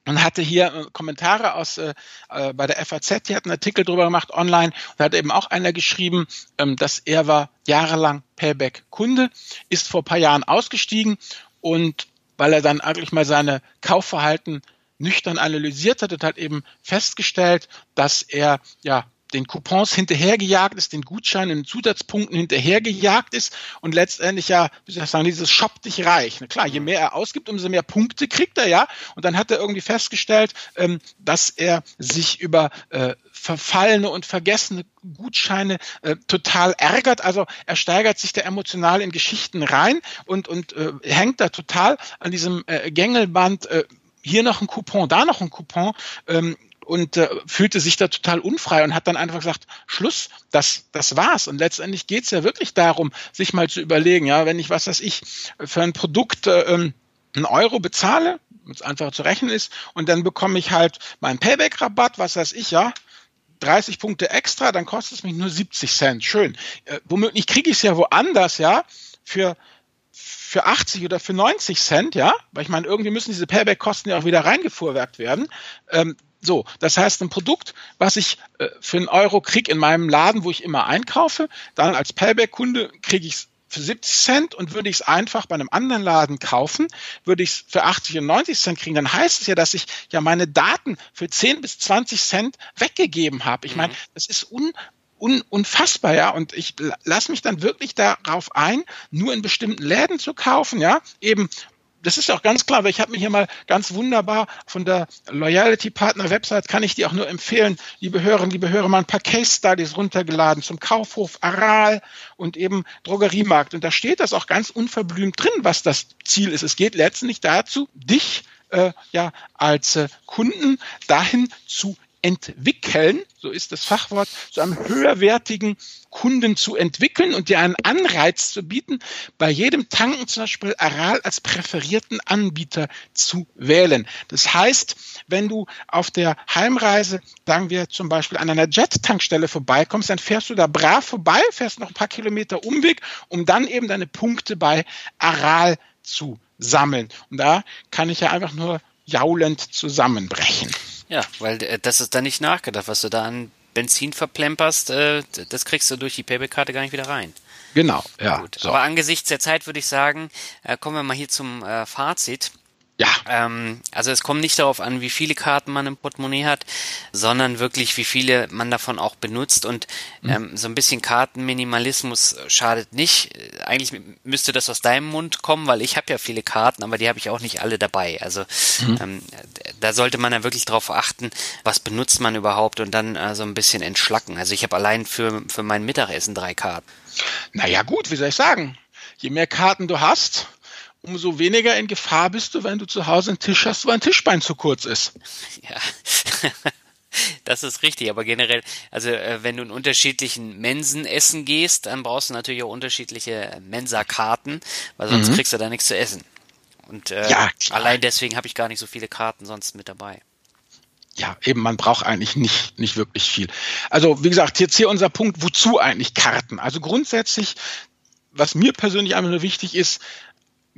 und hatte hier äh, Kommentare aus äh, äh bei der FAZ, die hat einen Artikel drüber gemacht online und da hat eben auch einer geschrieben, ähm, dass er war jahrelang Payback-Kunde, ist vor paar Jahren ausgestiegen und weil er dann eigentlich mal seine Kaufverhalten nüchtern analysiert hat und hat eben festgestellt, dass er ja den Coupons hinterhergejagt ist, den Gutscheinen, den Zusatzpunkten hinterhergejagt ist und letztendlich ja, wie soll ich sagen, dieses Shop dich reich. Na klar, je mehr er ausgibt, umso mehr Punkte kriegt er, ja. Und dann hat er irgendwie festgestellt, ähm, dass er sich über äh, verfallene und vergessene Gutscheine äh, total ärgert. Also er steigert sich da emotional in Geschichten rein und, und äh, hängt da total an diesem äh, Gängelband äh, hier noch ein Coupon, da noch ein Coupon ähm, und äh, fühlte sich da total unfrei und hat dann einfach gesagt, Schluss, das, das war's. Und letztendlich geht's ja wirklich darum, sich mal zu überlegen, ja, wenn ich, was weiß ich, für ein Produkt äh, ähm, einen Euro bezahle, wenn es einfacher zu rechnen ist, und dann bekomme ich halt meinen Payback-Rabatt, was weiß ich, ja, 30 Punkte extra, dann kostet es mich nur 70 Cent. Schön. Äh, womöglich kriege ich es ja woanders, ja, für für 80 oder für 90 Cent, ja, weil ich meine, irgendwie müssen diese Payback-Kosten ja auch wieder reingefuhrwerkt werden. Ähm, so, das heißt, ein Produkt, was ich äh, für einen Euro kriege in meinem Laden, wo ich immer einkaufe, dann als Payback-Kunde kriege ich es für 70 Cent und würde ich es einfach bei einem anderen Laden kaufen, würde ich es für 80 und 90 Cent kriegen, dann heißt es ja, dass ich ja meine Daten für 10 bis 20 Cent weggegeben habe. Ich meine, mhm. das ist un, un, unfassbar, ja. Und ich lasse mich dann wirklich darauf ein, nur in bestimmten Läden zu kaufen, ja. Eben das ist auch ganz klar, weil ich habe mir hier mal ganz wunderbar von der Loyalty Partner Website, kann ich dir auch nur empfehlen, liebe Hörer, liebe Hörer, mal ein paar Case Studies runtergeladen zum Kaufhof Aral und eben Drogeriemarkt. Und da steht das auch ganz unverblümt drin, was das Ziel ist. Es geht letztendlich dazu, dich äh, ja als äh, Kunden dahin zu entwickeln, so ist das Fachwort, zu einem höherwertigen Kunden zu entwickeln und dir einen Anreiz zu bieten, bei jedem Tanken zum Beispiel Aral als präferierten Anbieter zu wählen. Das heißt, wenn du auf der Heimreise, sagen wir zum Beispiel an einer Jet-Tankstelle vorbeikommst, dann fährst du da brav vorbei, fährst noch ein paar Kilometer Umweg, um dann eben deine Punkte bei Aral zu sammeln. Und da kann ich ja einfach nur jaulend zusammenbrechen. Ja, weil äh, das ist dann nicht nachgedacht, was du da an Benzin verplemperst, äh, das kriegst du durch die Payback-Karte gar nicht wieder rein. Genau, ja. Gut. So. Aber angesichts der Zeit würde ich sagen, äh, kommen wir mal hier zum äh, Fazit. Ja. Ähm, also es kommt nicht darauf an, wie viele Karten man im Portemonnaie hat, sondern wirklich, wie viele man davon auch benutzt. Und mhm. ähm, so ein bisschen Kartenminimalismus schadet nicht. Eigentlich müsste das aus deinem Mund kommen, weil ich habe ja viele Karten, aber die habe ich auch nicht alle dabei. Also mhm. ähm, da sollte man ja wirklich darauf achten, was benutzt man überhaupt und dann äh, so ein bisschen entschlacken. Also ich habe allein für, für mein Mittagessen drei Karten. Naja gut, wie soll ich sagen? Je mehr Karten du hast, umso weniger in Gefahr bist du, wenn du zu Hause einen Tisch hast, wo ein Tischbein zu kurz ist. Ja. Das ist richtig, aber generell, also äh, wenn du in unterschiedlichen Mensen essen gehst, dann brauchst du natürlich auch unterschiedliche Mensa-Karten, weil sonst mhm. kriegst du da nichts zu essen. Und äh, ja, allein deswegen habe ich gar nicht so viele Karten sonst mit dabei. Ja, eben, man braucht eigentlich nicht, nicht wirklich viel. Also, wie gesagt, jetzt hier unser Punkt, wozu eigentlich Karten? Also grundsätzlich, was mir persönlich einfach nur wichtig ist,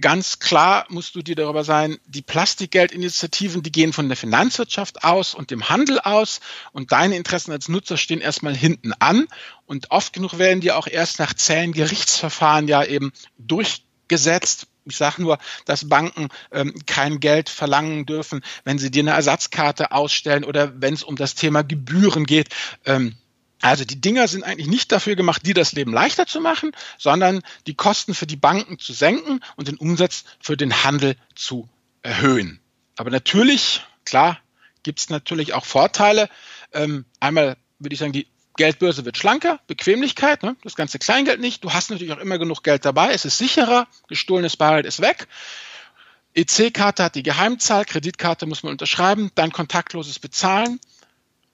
Ganz klar musst du dir darüber sein, die Plastikgeldinitiativen, die gehen von der Finanzwirtschaft aus und dem Handel aus und deine Interessen als Nutzer stehen erstmal hinten an und oft genug werden die auch erst nach zähen Gerichtsverfahren ja eben durchgesetzt. Ich sage nur, dass Banken ähm, kein Geld verlangen dürfen, wenn sie dir eine Ersatzkarte ausstellen oder wenn es um das Thema Gebühren geht. Ähm, also die Dinger sind eigentlich nicht dafür gemacht, dir das Leben leichter zu machen, sondern die Kosten für die Banken zu senken und den Umsatz für den Handel zu erhöhen. Aber natürlich, klar, gibt es natürlich auch Vorteile. Ähm, einmal würde ich sagen, die Geldbörse wird schlanker, Bequemlichkeit, ne? das ganze Kleingeld nicht. Du hast natürlich auch immer genug Geld dabei, es ist sicherer, gestohlenes Bargeld ist weg. EC-Karte hat die Geheimzahl, Kreditkarte muss man unterschreiben, dann kontaktloses Bezahlen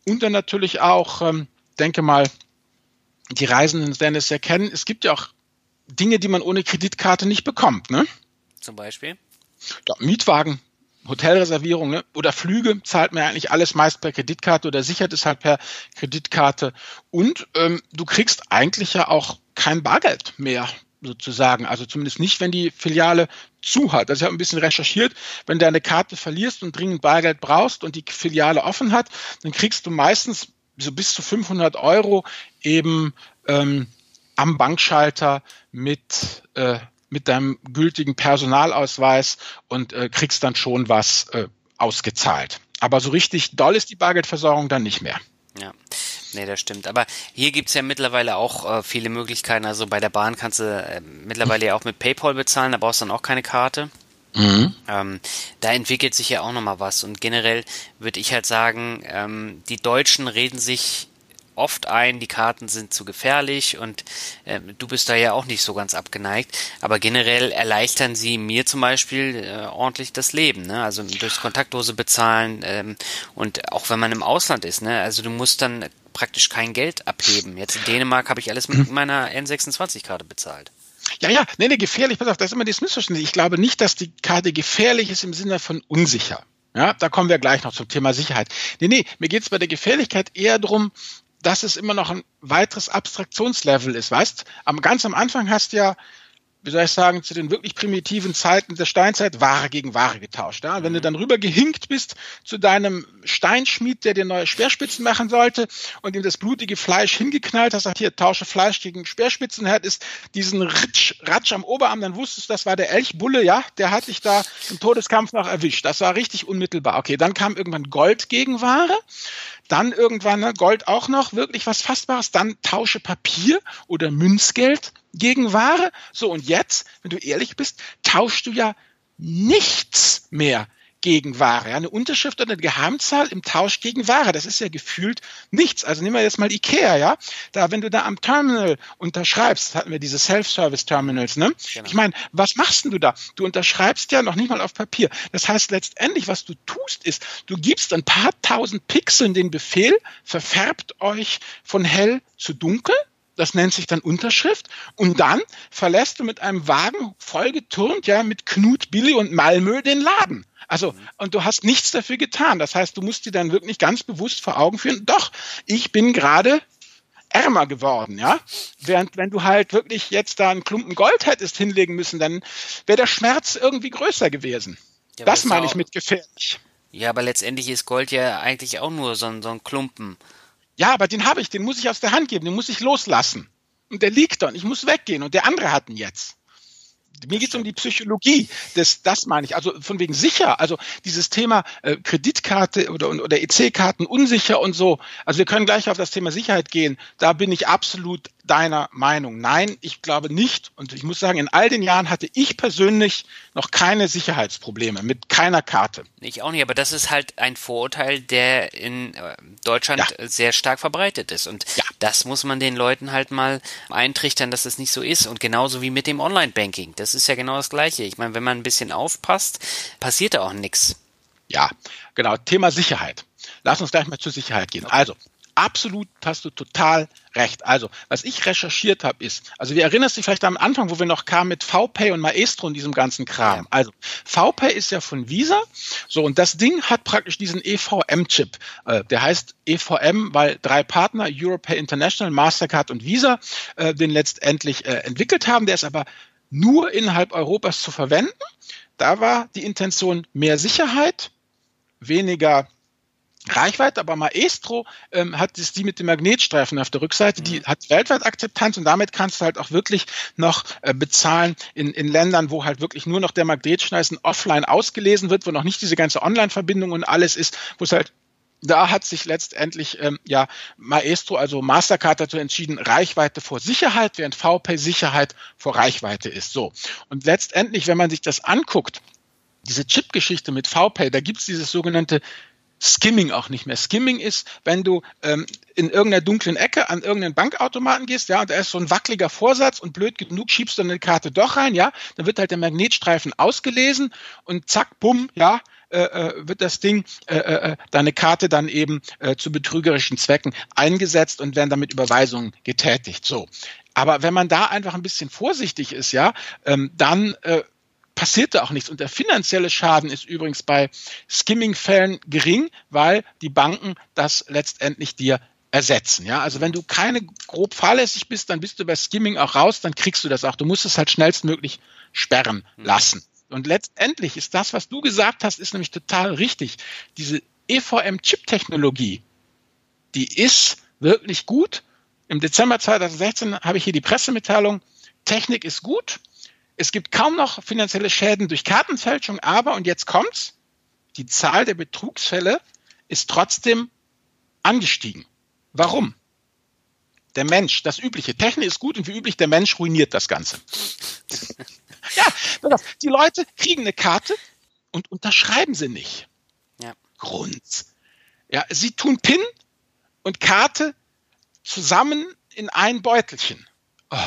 und dann natürlich auch ähm, denke mal, die Reisenden werden es erkennen. Es gibt ja auch Dinge, die man ohne Kreditkarte nicht bekommt. Ne? Zum Beispiel? Ja, Mietwagen, Hotelreservierung ne? oder Flüge zahlt man eigentlich alles meist per Kreditkarte oder sichert es halt per Kreditkarte. Und ähm, du kriegst eigentlich ja auch kein Bargeld mehr sozusagen. Also zumindest nicht, wenn die Filiale zu hat. Also ich habe ein bisschen recherchiert, wenn du eine Karte verlierst und dringend Bargeld brauchst und die Filiale offen hat, dann kriegst du meistens so bis zu 500 Euro eben ähm, am Bankschalter mit, äh, mit deinem gültigen Personalausweis und äh, kriegst dann schon was äh, ausgezahlt. Aber so richtig doll ist die Bargeldversorgung dann nicht mehr. Ja, nee, das stimmt. Aber hier gibt's ja mittlerweile auch äh, viele Möglichkeiten. Also bei der Bahn kannst du äh, mittlerweile ja auch mit PayPal bezahlen, da brauchst du dann auch keine Karte. Mhm. Ähm, da entwickelt sich ja auch nochmal was. Und generell würde ich halt sagen, ähm, die Deutschen reden sich oft ein, die Karten sind zu gefährlich und äh, du bist da ja auch nicht so ganz abgeneigt. Aber generell erleichtern sie mir zum Beispiel äh, ordentlich das Leben. Ne? Also durchs Kontaktlose bezahlen ähm, und auch wenn man im Ausland ist. Ne? Also du musst dann praktisch kein Geld abheben. Jetzt in Dänemark habe ich alles mit meiner N26-Karte bezahlt. Ja, ja, nee, nee, gefährlich, pass auf, das ist immer das Missverständnis. Ich glaube nicht, dass die Karte gefährlich ist im Sinne von unsicher. Ja, da kommen wir gleich noch zum Thema Sicherheit. Nee, nee, mir geht es bei der Gefährlichkeit eher darum, dass es immer noch ein weiteres Abstraktionslevel ist. Weißt, am, ganz am Anfang hast du ja wie soll ich sagen, zu den wirklich primitiven Zeiten der Steinzeit Ware gegen Ware getauscht. Ja? Wenn du mhm. dann rüber gehinkt bist zu deinem Steinschmied, der dir neue Speerspitzen machen sollte und ihm das blutige Fleisch hingeknallt hast, sagt hier, tausche Fleisch gegen Speerspitzen, er hat ist diesen Ritsch, Ratsch am Oberarm, dann wusstest du, das war der Elchbulle, ja, der hat dich da im Todeskampf noch erwischt. Das war richtig unmittelbar. Okay, dann kam irgendwann Gold gegen Ware. Dann irgendwann ne, Gold auch noch, wirklich was Fassbares. Dann tausche Papier oder Münzgeld gegen Ware. So, und jetzt, wenn du ehrlich bist, tauschst du ja nichts mehr gegen Ware. Eine Unterschrift oder eine Geheimzahl im Tausch gegen Ware, das ist ja gefühlt nichts. Also nehmen wir jetzt mal Ikea, ja. Da, wenn du da am Terminal unterschreibst, hatten wir diese Self-Service-Terminals, ne? Genau. Ich meine, was machst denn du da? Du unterschreibst ja noch nicht mal auf Papier. Das heißt letztendlich, was du tust, ist, du gibst ein paar tausend Pixeln den Befehl, verfärbt euch von hell zu dunkel das nennt sich dann Unterschrift. Und dann verlässt du mit einem Wagen vollgetürmt, ja, mit Knut, Billy und Malmö den Laden. Also, und du hast nichts dafür getan. Das heißt, du musst dir dann wirklich ganz bewusst vor Augen führen, doch, ich bin gerade ärmer geworden, ja. Während wenn du halt wirklich jetzt da einen Klumpen Gold hättest hinlegen müssen, dann wäre der Schmerz irgendwie größer gewesen. Ja, das meine ich mit gefährlich. Ja, aber letztendlich ist Gold ja eigentlich auch nur so ein, so ein Klumpen. Ja, aber den habe ich, den muss ich aus der Hand geben, den muss ich loslassen. und der liegt da und ich muss weggehen und der andere hat ihn jetzt. Mir geht es um die Psychologie. Das, das meine ich. Also von wegen sicher. Also dieses Thema äh, Kreditkarte oder, oder EC-Karten unsicher und so. Also wir können gleich auf das Thema Sicherheit gehen. Da bin ich absolut deiner Meinung? Nein, ich glaube nicht. Und ich muss sagen, in all den Jahren hatte ich persönlich noch keine Sicherheitsprobleme mit keiner Karte. Ich auch nicht, aber das ist halt ein Vorurteil, der in äh, Deutschland ja. sehr stark verbreitet ist. Und ja. das muss man den Leuten halt mal eintrichtern, dass das nicht so ist. Und genauso wie mit dem Online-Banking. Das ist ja genau das Gleiche. Ich meine, wenn man ein bisschen aufpasst, passiert da auch nichts. Ja, genau. Thema Sicherheit. Lass uns gleich mal zur Sicherheit gehen. Also, absolut hast du total recht. Also, was ich recherchiert habe, ist, also wir erinnern dich vielleicht am Anfang, wo wir noch kamen mit VPay und Maestro und diesem ganzen Kram. Also, VPay ist ja von Visa. So, und das Ding hat praktisch diesen EVM-Chip. Äh, der heißt EVM, weil drei Partner, Europay International, Mastercard und Visa, äh, den letztendlich äh, entwickelt haben. Der ist aber nur innerhalb Europas zu verwenden. Da war die Intention mehr Sicherheit, weniger Reichweite, aber Maestro ähm, hat es die mit dem Magnetstreifen auf der Rückseite, die mhm. hat weltweit Akzeptanz und damit kannst du halt auch wirklich noch äh, bezahlen in, in Ländern, wo halt wirklich nur noch der Magnetschneißen offline ausgelesen wird, wo noch nicht diese ganze Online-Verbindung und alles ist, wo es halt da hat sich letztendlich ähm, ja Maestro, also Mastercard dazu entschieden, Reichweite vor Sicherheit, während VPay Sicherheit vor Reichweite ist. So. Und letztendlich, wenn man sich das anguckt, diese Chip-Geschichte mit VPay, da gibt es dieses sogenannte Skimming auch nicht mehr. Skimming ist, wenn du ähm, in irgendeiner dunklen Ecke an irgendeinen Bankautomaten gehst, ja, und da ist so ein wackeliger Vorsatz und blöd genug schiebst du eine Karte doch rein, ja, dann wird halt der Magnetstreifen ausgelesen und zack, bumm, ja, äh, äh wird das Ding, äh, äh, äh, deine Karte dann eben äh, zu betrügerischen Zwecken eingesetzt und werden damit Überweisungen getätigt. So. Aber wenn man da einfach ein bisschen vorsichtig ist, ja, ähm, dann äh, passierte auch nichts. Und der finanzielle Schaden ist übrigens bei Skimming-Fällen gering, weil die Banken das letztendlich dir ersetzen. Ja, also wenn du keine grob fahrlässig bist, dann bist du bei Skimming auch raus, dann kriegst du das auch. Du musst es halt schnellstmöglich sperren mhm. lassen. Und letztendlich ist das, was du gesagt hast, ist nämlich total richtig. Diese EVM-Chip-Technologie, die ist wirklich gut. Im Dezember 2016 habe ich hier die Pressemitteilung, Technik ist gut, es gibt kaum noch finanzielle Schäden durch Kartenfälschung, aber, und jetzt kommt's, die Zahl der Betrugsfälle ist trotzdem angestiegen. Warum? Der Mensch, das Übliche. Technik ist gut und wie üblich, der Mensch ruiniert das Ganze. ja, die Leute kriegen eine Karte und unterschreiben sie nicht. Ja. Grund. Ja, sie tun PIN und Karte zusammen in ein Beutelchen. Oh.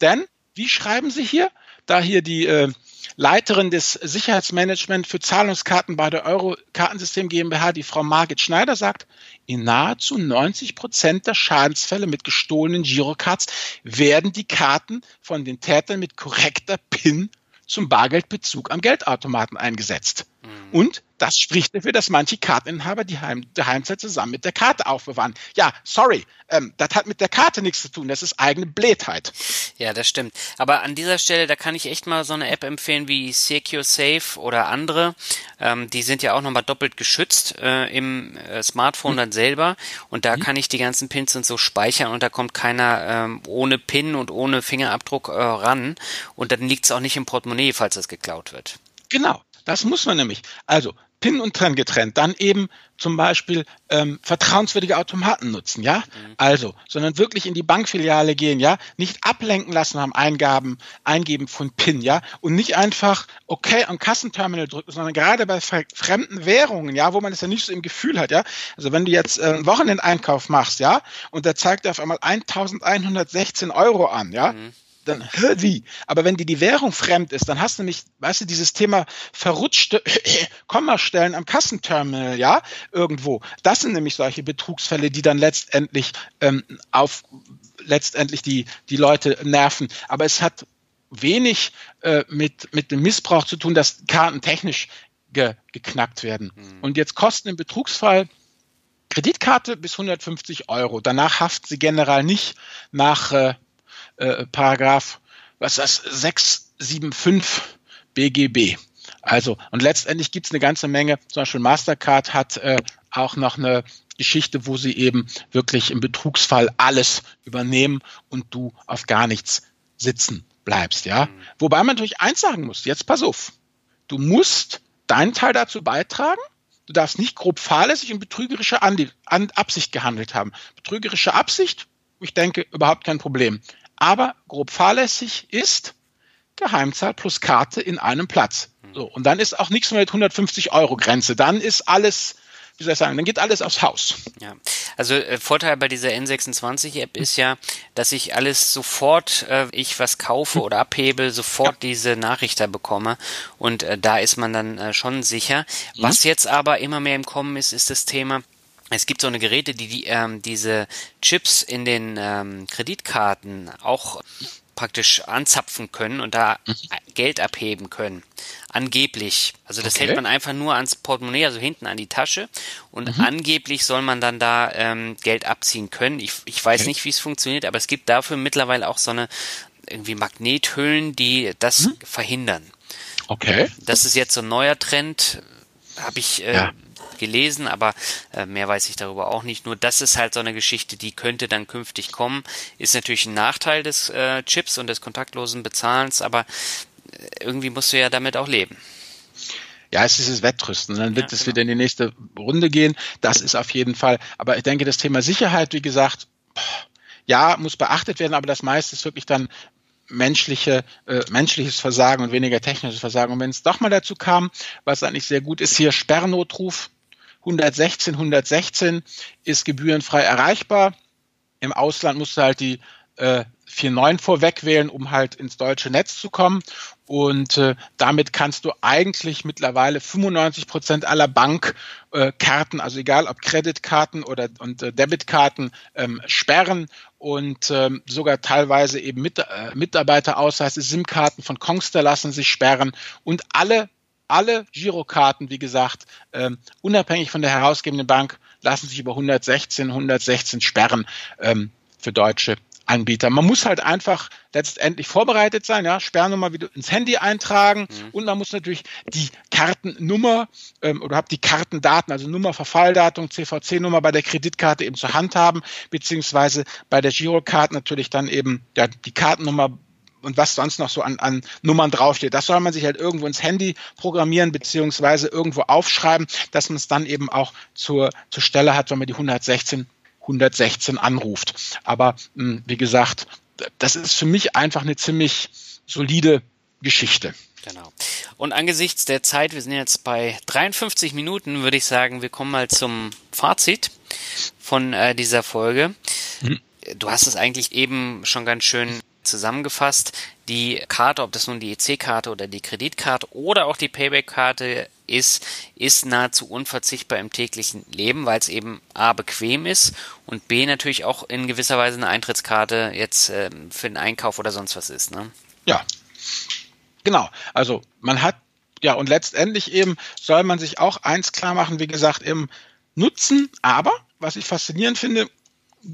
Denn, wie schreiben sie hier? Da hier die äh, Leiterin des Sicherheitsmanagement für Zahlungskarten bei der Euro-Kartensystem GmbH, die Frau Margit Schneider, sagt, in nahezu 90 Prozent der Schadensfälle mit gestohlenen Girocards werden die Karten von den Tätern mit korrekter PIN zum Bargeldbezug am Geldautomaten eingesetzt. Mhm. Und das spricht dafür, dass manche Karteninhaber die Heim Heimzeit zusammen mit der Karte aufbewahren. Ja, sorry, ähm, das hat mit der Karte nichts zu tun. Das ist eigene Blödheit. Ja, das stimmt. Aber an dieser Stelle, da kann ich echt mal so eine App empfehlen wie Secure Safe oder andere. Ähm, die sind ja auch nochmal doppelt geschützt äh, im äh, Smartphone mhm. dann selber. Und da mhm. kann ich die ganzen Pins und so speichern und da kommt keiner ähm, ohne Pin und ohne Fingerabdruck äh, ran. Und dann liegt es auch nicht im Portemonnaie, falls das geklaut wird. Genau. Das muss man nämlich. Also PIN und TRAN getrennt, dann eben zum Beispiel ähm, vertrauenswürdige Automaten nutzen, ja? Mhm. Also, sondern wirklich in die Bankfiliale gehen, ja? Nicht ablenken lassen am Eingaben, Eingeben von PIN, ja? Und nicht einfach okay am Kassenterminal drücken, sondern gerade bei fremden Währungen, ja, wo man es ja nicht so im Gefühl hat, ja? Also wenn du jetzt äh, einen Wochenendeinkauf machst, ja, und da zeigt er auf einmal 1116 Euro an, ja? Mhm dann wie. Aber wenn dir die Währung fremd ist, dann hast du nämlich, weißt du, dieses Thema verrutschte Kommastellen am Kassenterminal, ja, irgendwo. Das sind nämlich solche Betrugsfälle, die dann letztendlich ähm, auf letztendlich die, die Leute nerven. Aber es hat wenig äh, mit, mit dem Missbrauch zu tun, dass Karten technisch ge, geknackt werden. Mhm. Und jetzt kosten im Betrugsfall Kreditkarte bis 150 Euro. Danach haften sie generell nicht nach äh, äh, Paragraph, was ist das, 675 BGB. Also, und letztendlich gibt es eine ganze Menge, zum Beispiel Mastercard hat äh, auch noch eine Geschichte, wo sie eben wirklich im Betrugsfall alles übernehmen und du auf gar nichts sitzen bleibst, ja. Mhm. Wobei man natürlich eins sagen muss, jetzt pass auf. Du musst deinen Teil dazu beitragen. Du darfst nicht grob fahrlässig und betrügerische Absicht gehandelt haben. Betrügerische Absicht, ich denke, überhaupt kein Problem. Aber grob fahrlässig ist Geheimzahl plus Karte in einem Platz. Mhm. So, und dann ist auch nichts mehr mit 150 Euro Grenze. Dann ist alles wie soll ich sagen, dann geht alles aufs Haus. Ja, also äh, Vorteil bei dieser N26-App ist ja, dass ich alles sofort, äh, ich was kaufe oder abhebe, sofort ja. diese Nachricht da bekomme und äh, da ist man dann äh, schon sicher. Mhm. Was jetzt aber immer mehr im Kommen ist, ist das Thema, es gibt so eine Geräte, die, die ähm, diese Chips in den ähm, Kreditkarten auch praktisch anzapfen können und da mhm. Geld abheben können. Angeblich. Also das okay. hält man einfach nur ans Portemonnaie, also hinten an die Tasche. Und mhm. angeblich soll man dann da ähm, Geld abziehen können. Ich, ich weiß okay. nicht, wie es funktioniert, aber es gibt dafür mittlerweile auch so eine irgendwie Magnethüllen, die das mhm. verhindern. Okay. Das ist jetzt so ein neuer Trend. Habe ich äh, ja gelesen, aber äh, mehr weiß ich darüber auch nicht. Nur das ist halt so eine Geschichte, die könnte dann künftig kommen. Ist natürlich ein Nachteil des äh, Chips und des kontaktlosen Bezahlens, aber äh, irgendwie musst du ja damit auch leben. Ja, es ist das Wettrüsten. Dann wird ja, es genau. wieder in die nächste Runde gehen. Das ist auf jeden Fall. Aber ich denke, das Thema Sicherheit, wie gesagt, ja, muss beachtet werden, aber das meiste ist wirklich dann menschliche, äh, menschliches Versagen und weniger technisches Versagen. Und wenn es doch mal dazu kam, was eigentlich sehr gut ist, hier Sperrnotruf 116, 116 ist gebührenfrei erreichbar. Im Ausland musst du halt die äh, 4.9 vorweg wählen, um halt ins deutsche Netz zu kommen. Und äh, damit kannst du eigentlich mittlerweile 95 Prozent aller Bankkarten, äh, also egal ob Kreditkarten oder und äh, Debitkarten, ähm, sperren und ähm, sogar teilweise eben mit, äh, Mitarbeiterausweise, SIM-Karten von Kongster lassen sich sperren und alle alle Girokarten, wie gesagt, ähm, unabhängig von der herausgebenden Bank, lassen sich über 116, 116 sperren ähm, für deutsche Anbieter. Man muss halt einfach letztendlich vorbereitet sein, ja, Sperrnummer wieder ins Handy eintragen mhm. und man muss natürlich die Kartennummer ähm, oder habt die Kartendaten, also Nummer, Verfalldatum, CVC-Nummer bei der Kreditkarte eben zur Hand haben, beziehungsweise bei der Girocard natürlich dann eben ja, die Kartennummer und was sonst noch so an, an Nummern draufsteht. Das soll man sich halt irgendwo ins Handy programmieren beziehungsweise irgendwo aufschreiben, dass man es dann eben auch zur, zur Stelle hat, wenn man die 116 116 anruft. Aber mh, hm, wie gesagt, das ist für mich einfach eine ziemlich solide Geschichte. Genau. Und angesichts der Zeit, wir sind jetzt bei 53 Minuten, würde ich sagen, wir kommen mal zum Fazit von äh, dieser Folge. Mhm. Du hast es eigentlich eben schon ganz schön zusammengefasst, die Karte, ob das nun die EC-Karte oder die Kreditkarte oder auch die Payback-Karte ist, ist nahezu unverzichtbar im täglichen Leben, weil es eben A bequem ist und B natürlich auch in gewisser Weise eine Eintrittskarte jetzt äh, für den Einkauf oder sonst was ist. Ne? Ja, genau. Also man hat ja und letztendlich eben soll man sich auch eins klar machen, wie gesagt, im Nutzen, aber was ich faszinierend finde,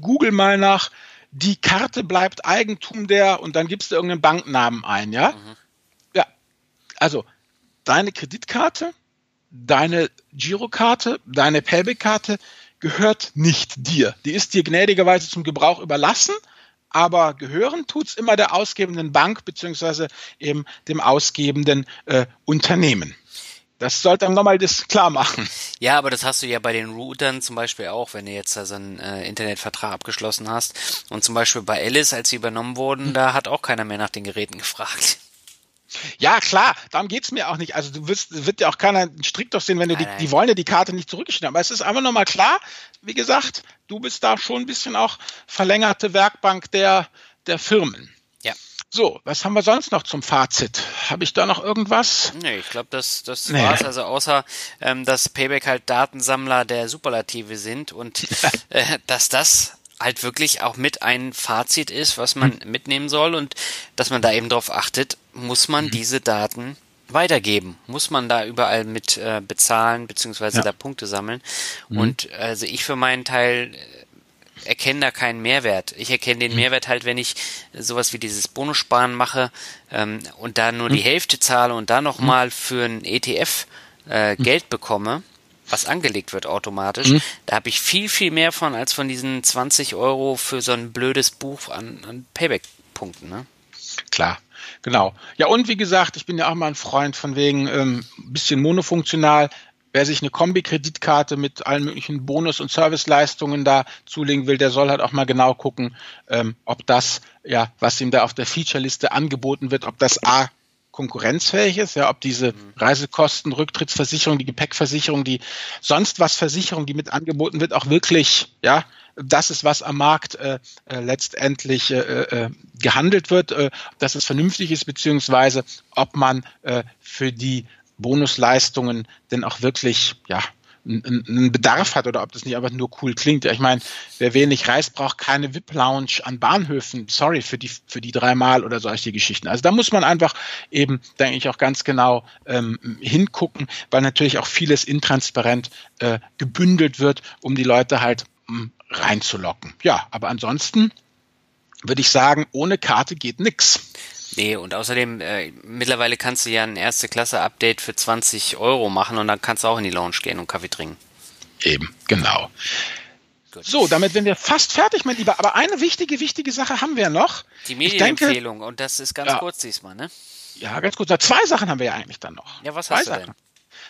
google mal nach die Karte bleibt Eigentum der und dann gibst du irgendeinen Banknamen ein, ja? Mhm. Ja. Also, deine Kreditkarte, deine Girokarte, deine Payback-Karte gehört nicht dir. Die ist dir gnädigerweise zum Gebrauch überlassen, aber gehören tut's immer der ausgebenden Bank beziehungsweise eben dem ausgebenden äh, Unternehmen. Das sollte einem nochmal das klar machen. Ja, aber das hast du ja bei den Routern zum Beispiel auch, wenn du jetzt also einen äh, Internetvertrag abgeschlossen hast. Und zum Beispiel bei Alice, als sie übernommen wurden, da hat auch keiner mehr nach den Geräten gefragt. Ja, klar, darum geht's mir auch nicht. Also du wirst, wird ja auch keiner strikt doch sehen, wenn du die, die wollen ja die Karte nicht zurückgeschnitten haben. Aber es ist einfach nochmal klar, wie gesagt, du bist da schon ein bisschen auch verlängerte Werkbank der, der Firmen. So, was haben wir sonst noch zum Fazit? Habe ich da noch irgendwas? Nee, ich glaube, das, das nee. war's. Also außer, ähm, dass Payback halt Datensammler der Superlative sind und äh, dass das halt wirklich auch mit ein Fazit ist, was man mhm. mitnehmen soll und dass man da eben drauf achtet, muss man mhm. diese Daten weitergeben, muss man da überall mit äh, bezahlen beziehungsweise ja. da Punkte sammeln. Mhm. Und also ich für meinen Teil erkenne da keinen Mehrwert. Ich erkenne den mhm. Mehrwert halt, wenn ich sowas wie dieses Bonussparen mache ähm, und da nur mhm. die Hälfte zahle und da nochmal mhm. für ein ETF äh, mhm. Geld bekomme, was angelegt wird automatisch, da habe ich viel, viel mehr von als von diesen 20 Euro für so ein blödes Buch an, an Payback-Punkten. Ne? Klar. Genau. Ja, und wie gesagt, ich bin ja auch mal ein Freund von wegen ähm, bisschen monofunktional. Wer sich eine Kombi-Kreditkarte mit allen möglichen Bonus- und Serviceleistungen da zulegen will, der soll halt auch mal genau gucken, ähm, ob das, ja, was ihm da auf der Featureliste angeboten wird, ob das A konkurrenzfähig ist, ja, ob diese mhm. Reisekosten, Rücktrittsversicherung, die Gepäckversicherung, die sonst was Versicherung, die mit angeboten wird, auch wirklich, ja, das ist, was am Markt äh, äh, letztendlich äh, äh, gehandelt wird, äh, dass es vernünftig ist, beziehungsweise ob man äh, für die Bonusleistungen denn auch wirklich, ja, einen Bedarf hat oder ob das nicht einfach nur cool klingt. Ich meine, wer wenig reist, braucht keine VIP-Lounge an Bahnhöfen. Sorry für die, für die dreimal oder solche Geschichten. Also da muss man einfach eben, denke ich, auch ganz genau ähm, hingucken, weil natürlich auch vieles intransparent äh, gebündelt wird, um die Leute halt mh, reinzulocken. Ja, aber ansonsten würde ich sagen, ohne Karte geht nix. Nee, und außerdem, äh, mittlerweile kannst du ja ein Erste-Klasse-Update für 20 Euro machen und dann kannst du auch in die Lounge gehen und Kaffee trinken. Eben, genau. Gut. So, damit sind wir fast fertig, mein Lieber. Aber eine wichtige, wichtige Sache haben wir noch. Die Medienempfehlung, und das ist ganz ja, kurz diesmal, ne? Ja, ganz kurz. Zwei Sachen haben wir ja eigentlich dann noch. Ja, was Zwei hast du Sachen. denn?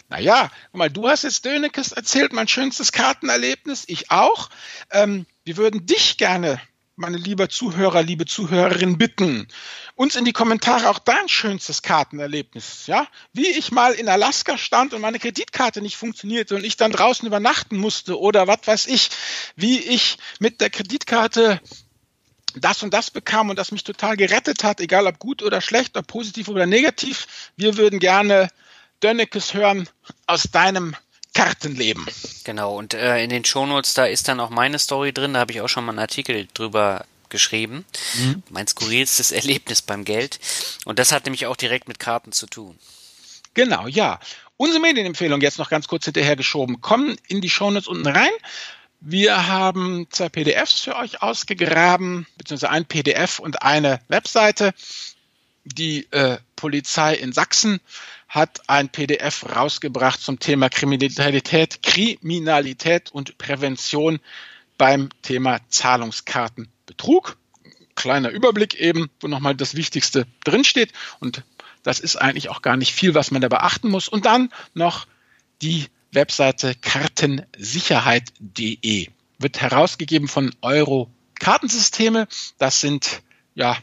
Naja, guck mal, du hast jetzt Dönekes erzählt, mein schönstes Kartenerlebnis, ich auch. Ähm, wir würden dich gerne meine liebe Zuhörer, liebe Zuhörerin, bitten, uns in die Kommentare auch dein schönstes Kartenerlebnis, ja? Wie ich mal in Alaska stand und meine Kreditkarte nicht funktionierte und ich dann draußen übernachten musste oder was weiß ich, wie ich mit der Kreditkarte das und das bekam und das mich total gerettet hat, egal ob gut oder schlecht, ob positiv oder negativ. Wir würden gerne Dönnekes hören aus deinem Kartenleben. Genau, und äh, in den Shownotes, da ist dann auch meine Story drin, da habe ich auch schon mal einen Artikel drüber geschrieben. Mhm. Mein skurrilstes Erlebnis beim Geld. Und das hat nämlich auch direkt mit Karten zu tun. Genau, ja. Unsere Medienempfehlung jetzt noch ganz kurz hinterhergeschoben. Kommen in die Shownotes unten rein. Wir haben zwei PDFs für euch ausgegraben, beziehungsweise ein PDF und eine Webseite. Die äh, Polizei in Sachsen hat ein PDF rausgebracht zum Thema Kriminalität, Kriminalität und Prävention beim Thema Zahlungskartenbetrug. Kleiner Überblick eben, wo nochmal das Wichtigste drinsteht. Und das ist eigentlich auch gar nicht viel, was man da beachten muss. Und dann noch die Webseite kartensicherheit.de. Wird herausgegeben von Euro Kartensysteme. Das sind ja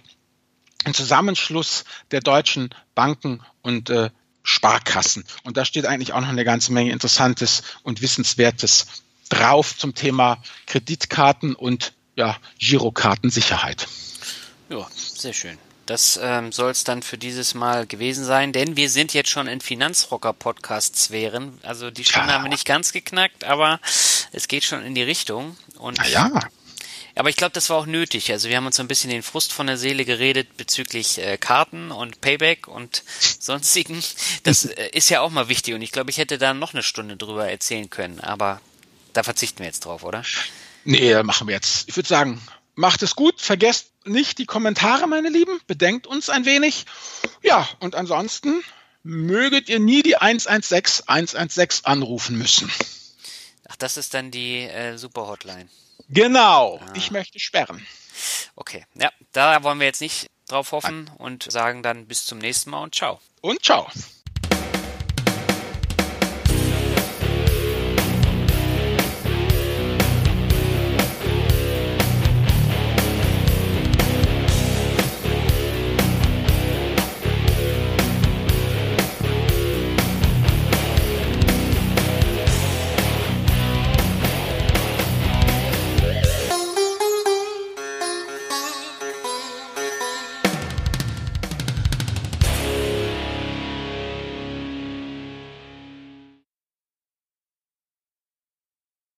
ein Zusammenschluss der deutschen Banken und äh, Sparkassen. Und da steht eigentlich auch noch eine ganze Menge Interessantes und Wissenswertes drauf zum Thema Kreditkarten und ja, Girokartensicherheit. Ja, sehr schön. Das ähm, soll es dann für dieses Mal gewesen sein, denn wir sind jetzt schon in Finanzrocker-Podcast-Sphären. Also die Stunde ja. haben wir nicht ganz geknackt, aber es geht schon in die Richtung. Und Na ja. Aber ich glaube, das war auch nötig. Also wir haben uns so ein bisschen den Frust von der Seele geredet bezüglich äh, Karten und Payback und sonstigen. Das äh, ist ja auch mal wichtig und ich glaube, ich hätte da noch eine Stunde drüber erzählen können, aber da verzichten wir jetzt drauf, oder? Nee, machen wir jetzt. Ich würde sagen, macht es gut, vergesst nicht die Kommentare, meine Lieben, bedenkt uns ein wenig. Ja, und ansonsten möget ihr nie die 116 116 anrufen müssen. Ach, das ist dann die äh, Super Hotline. Genau, ah. ich möchte sperren. Okay, ja, da wollen wir jetzt nicht drauf hoffen und sagen dann bis zum nächsten Mal und ciao. Und ciao.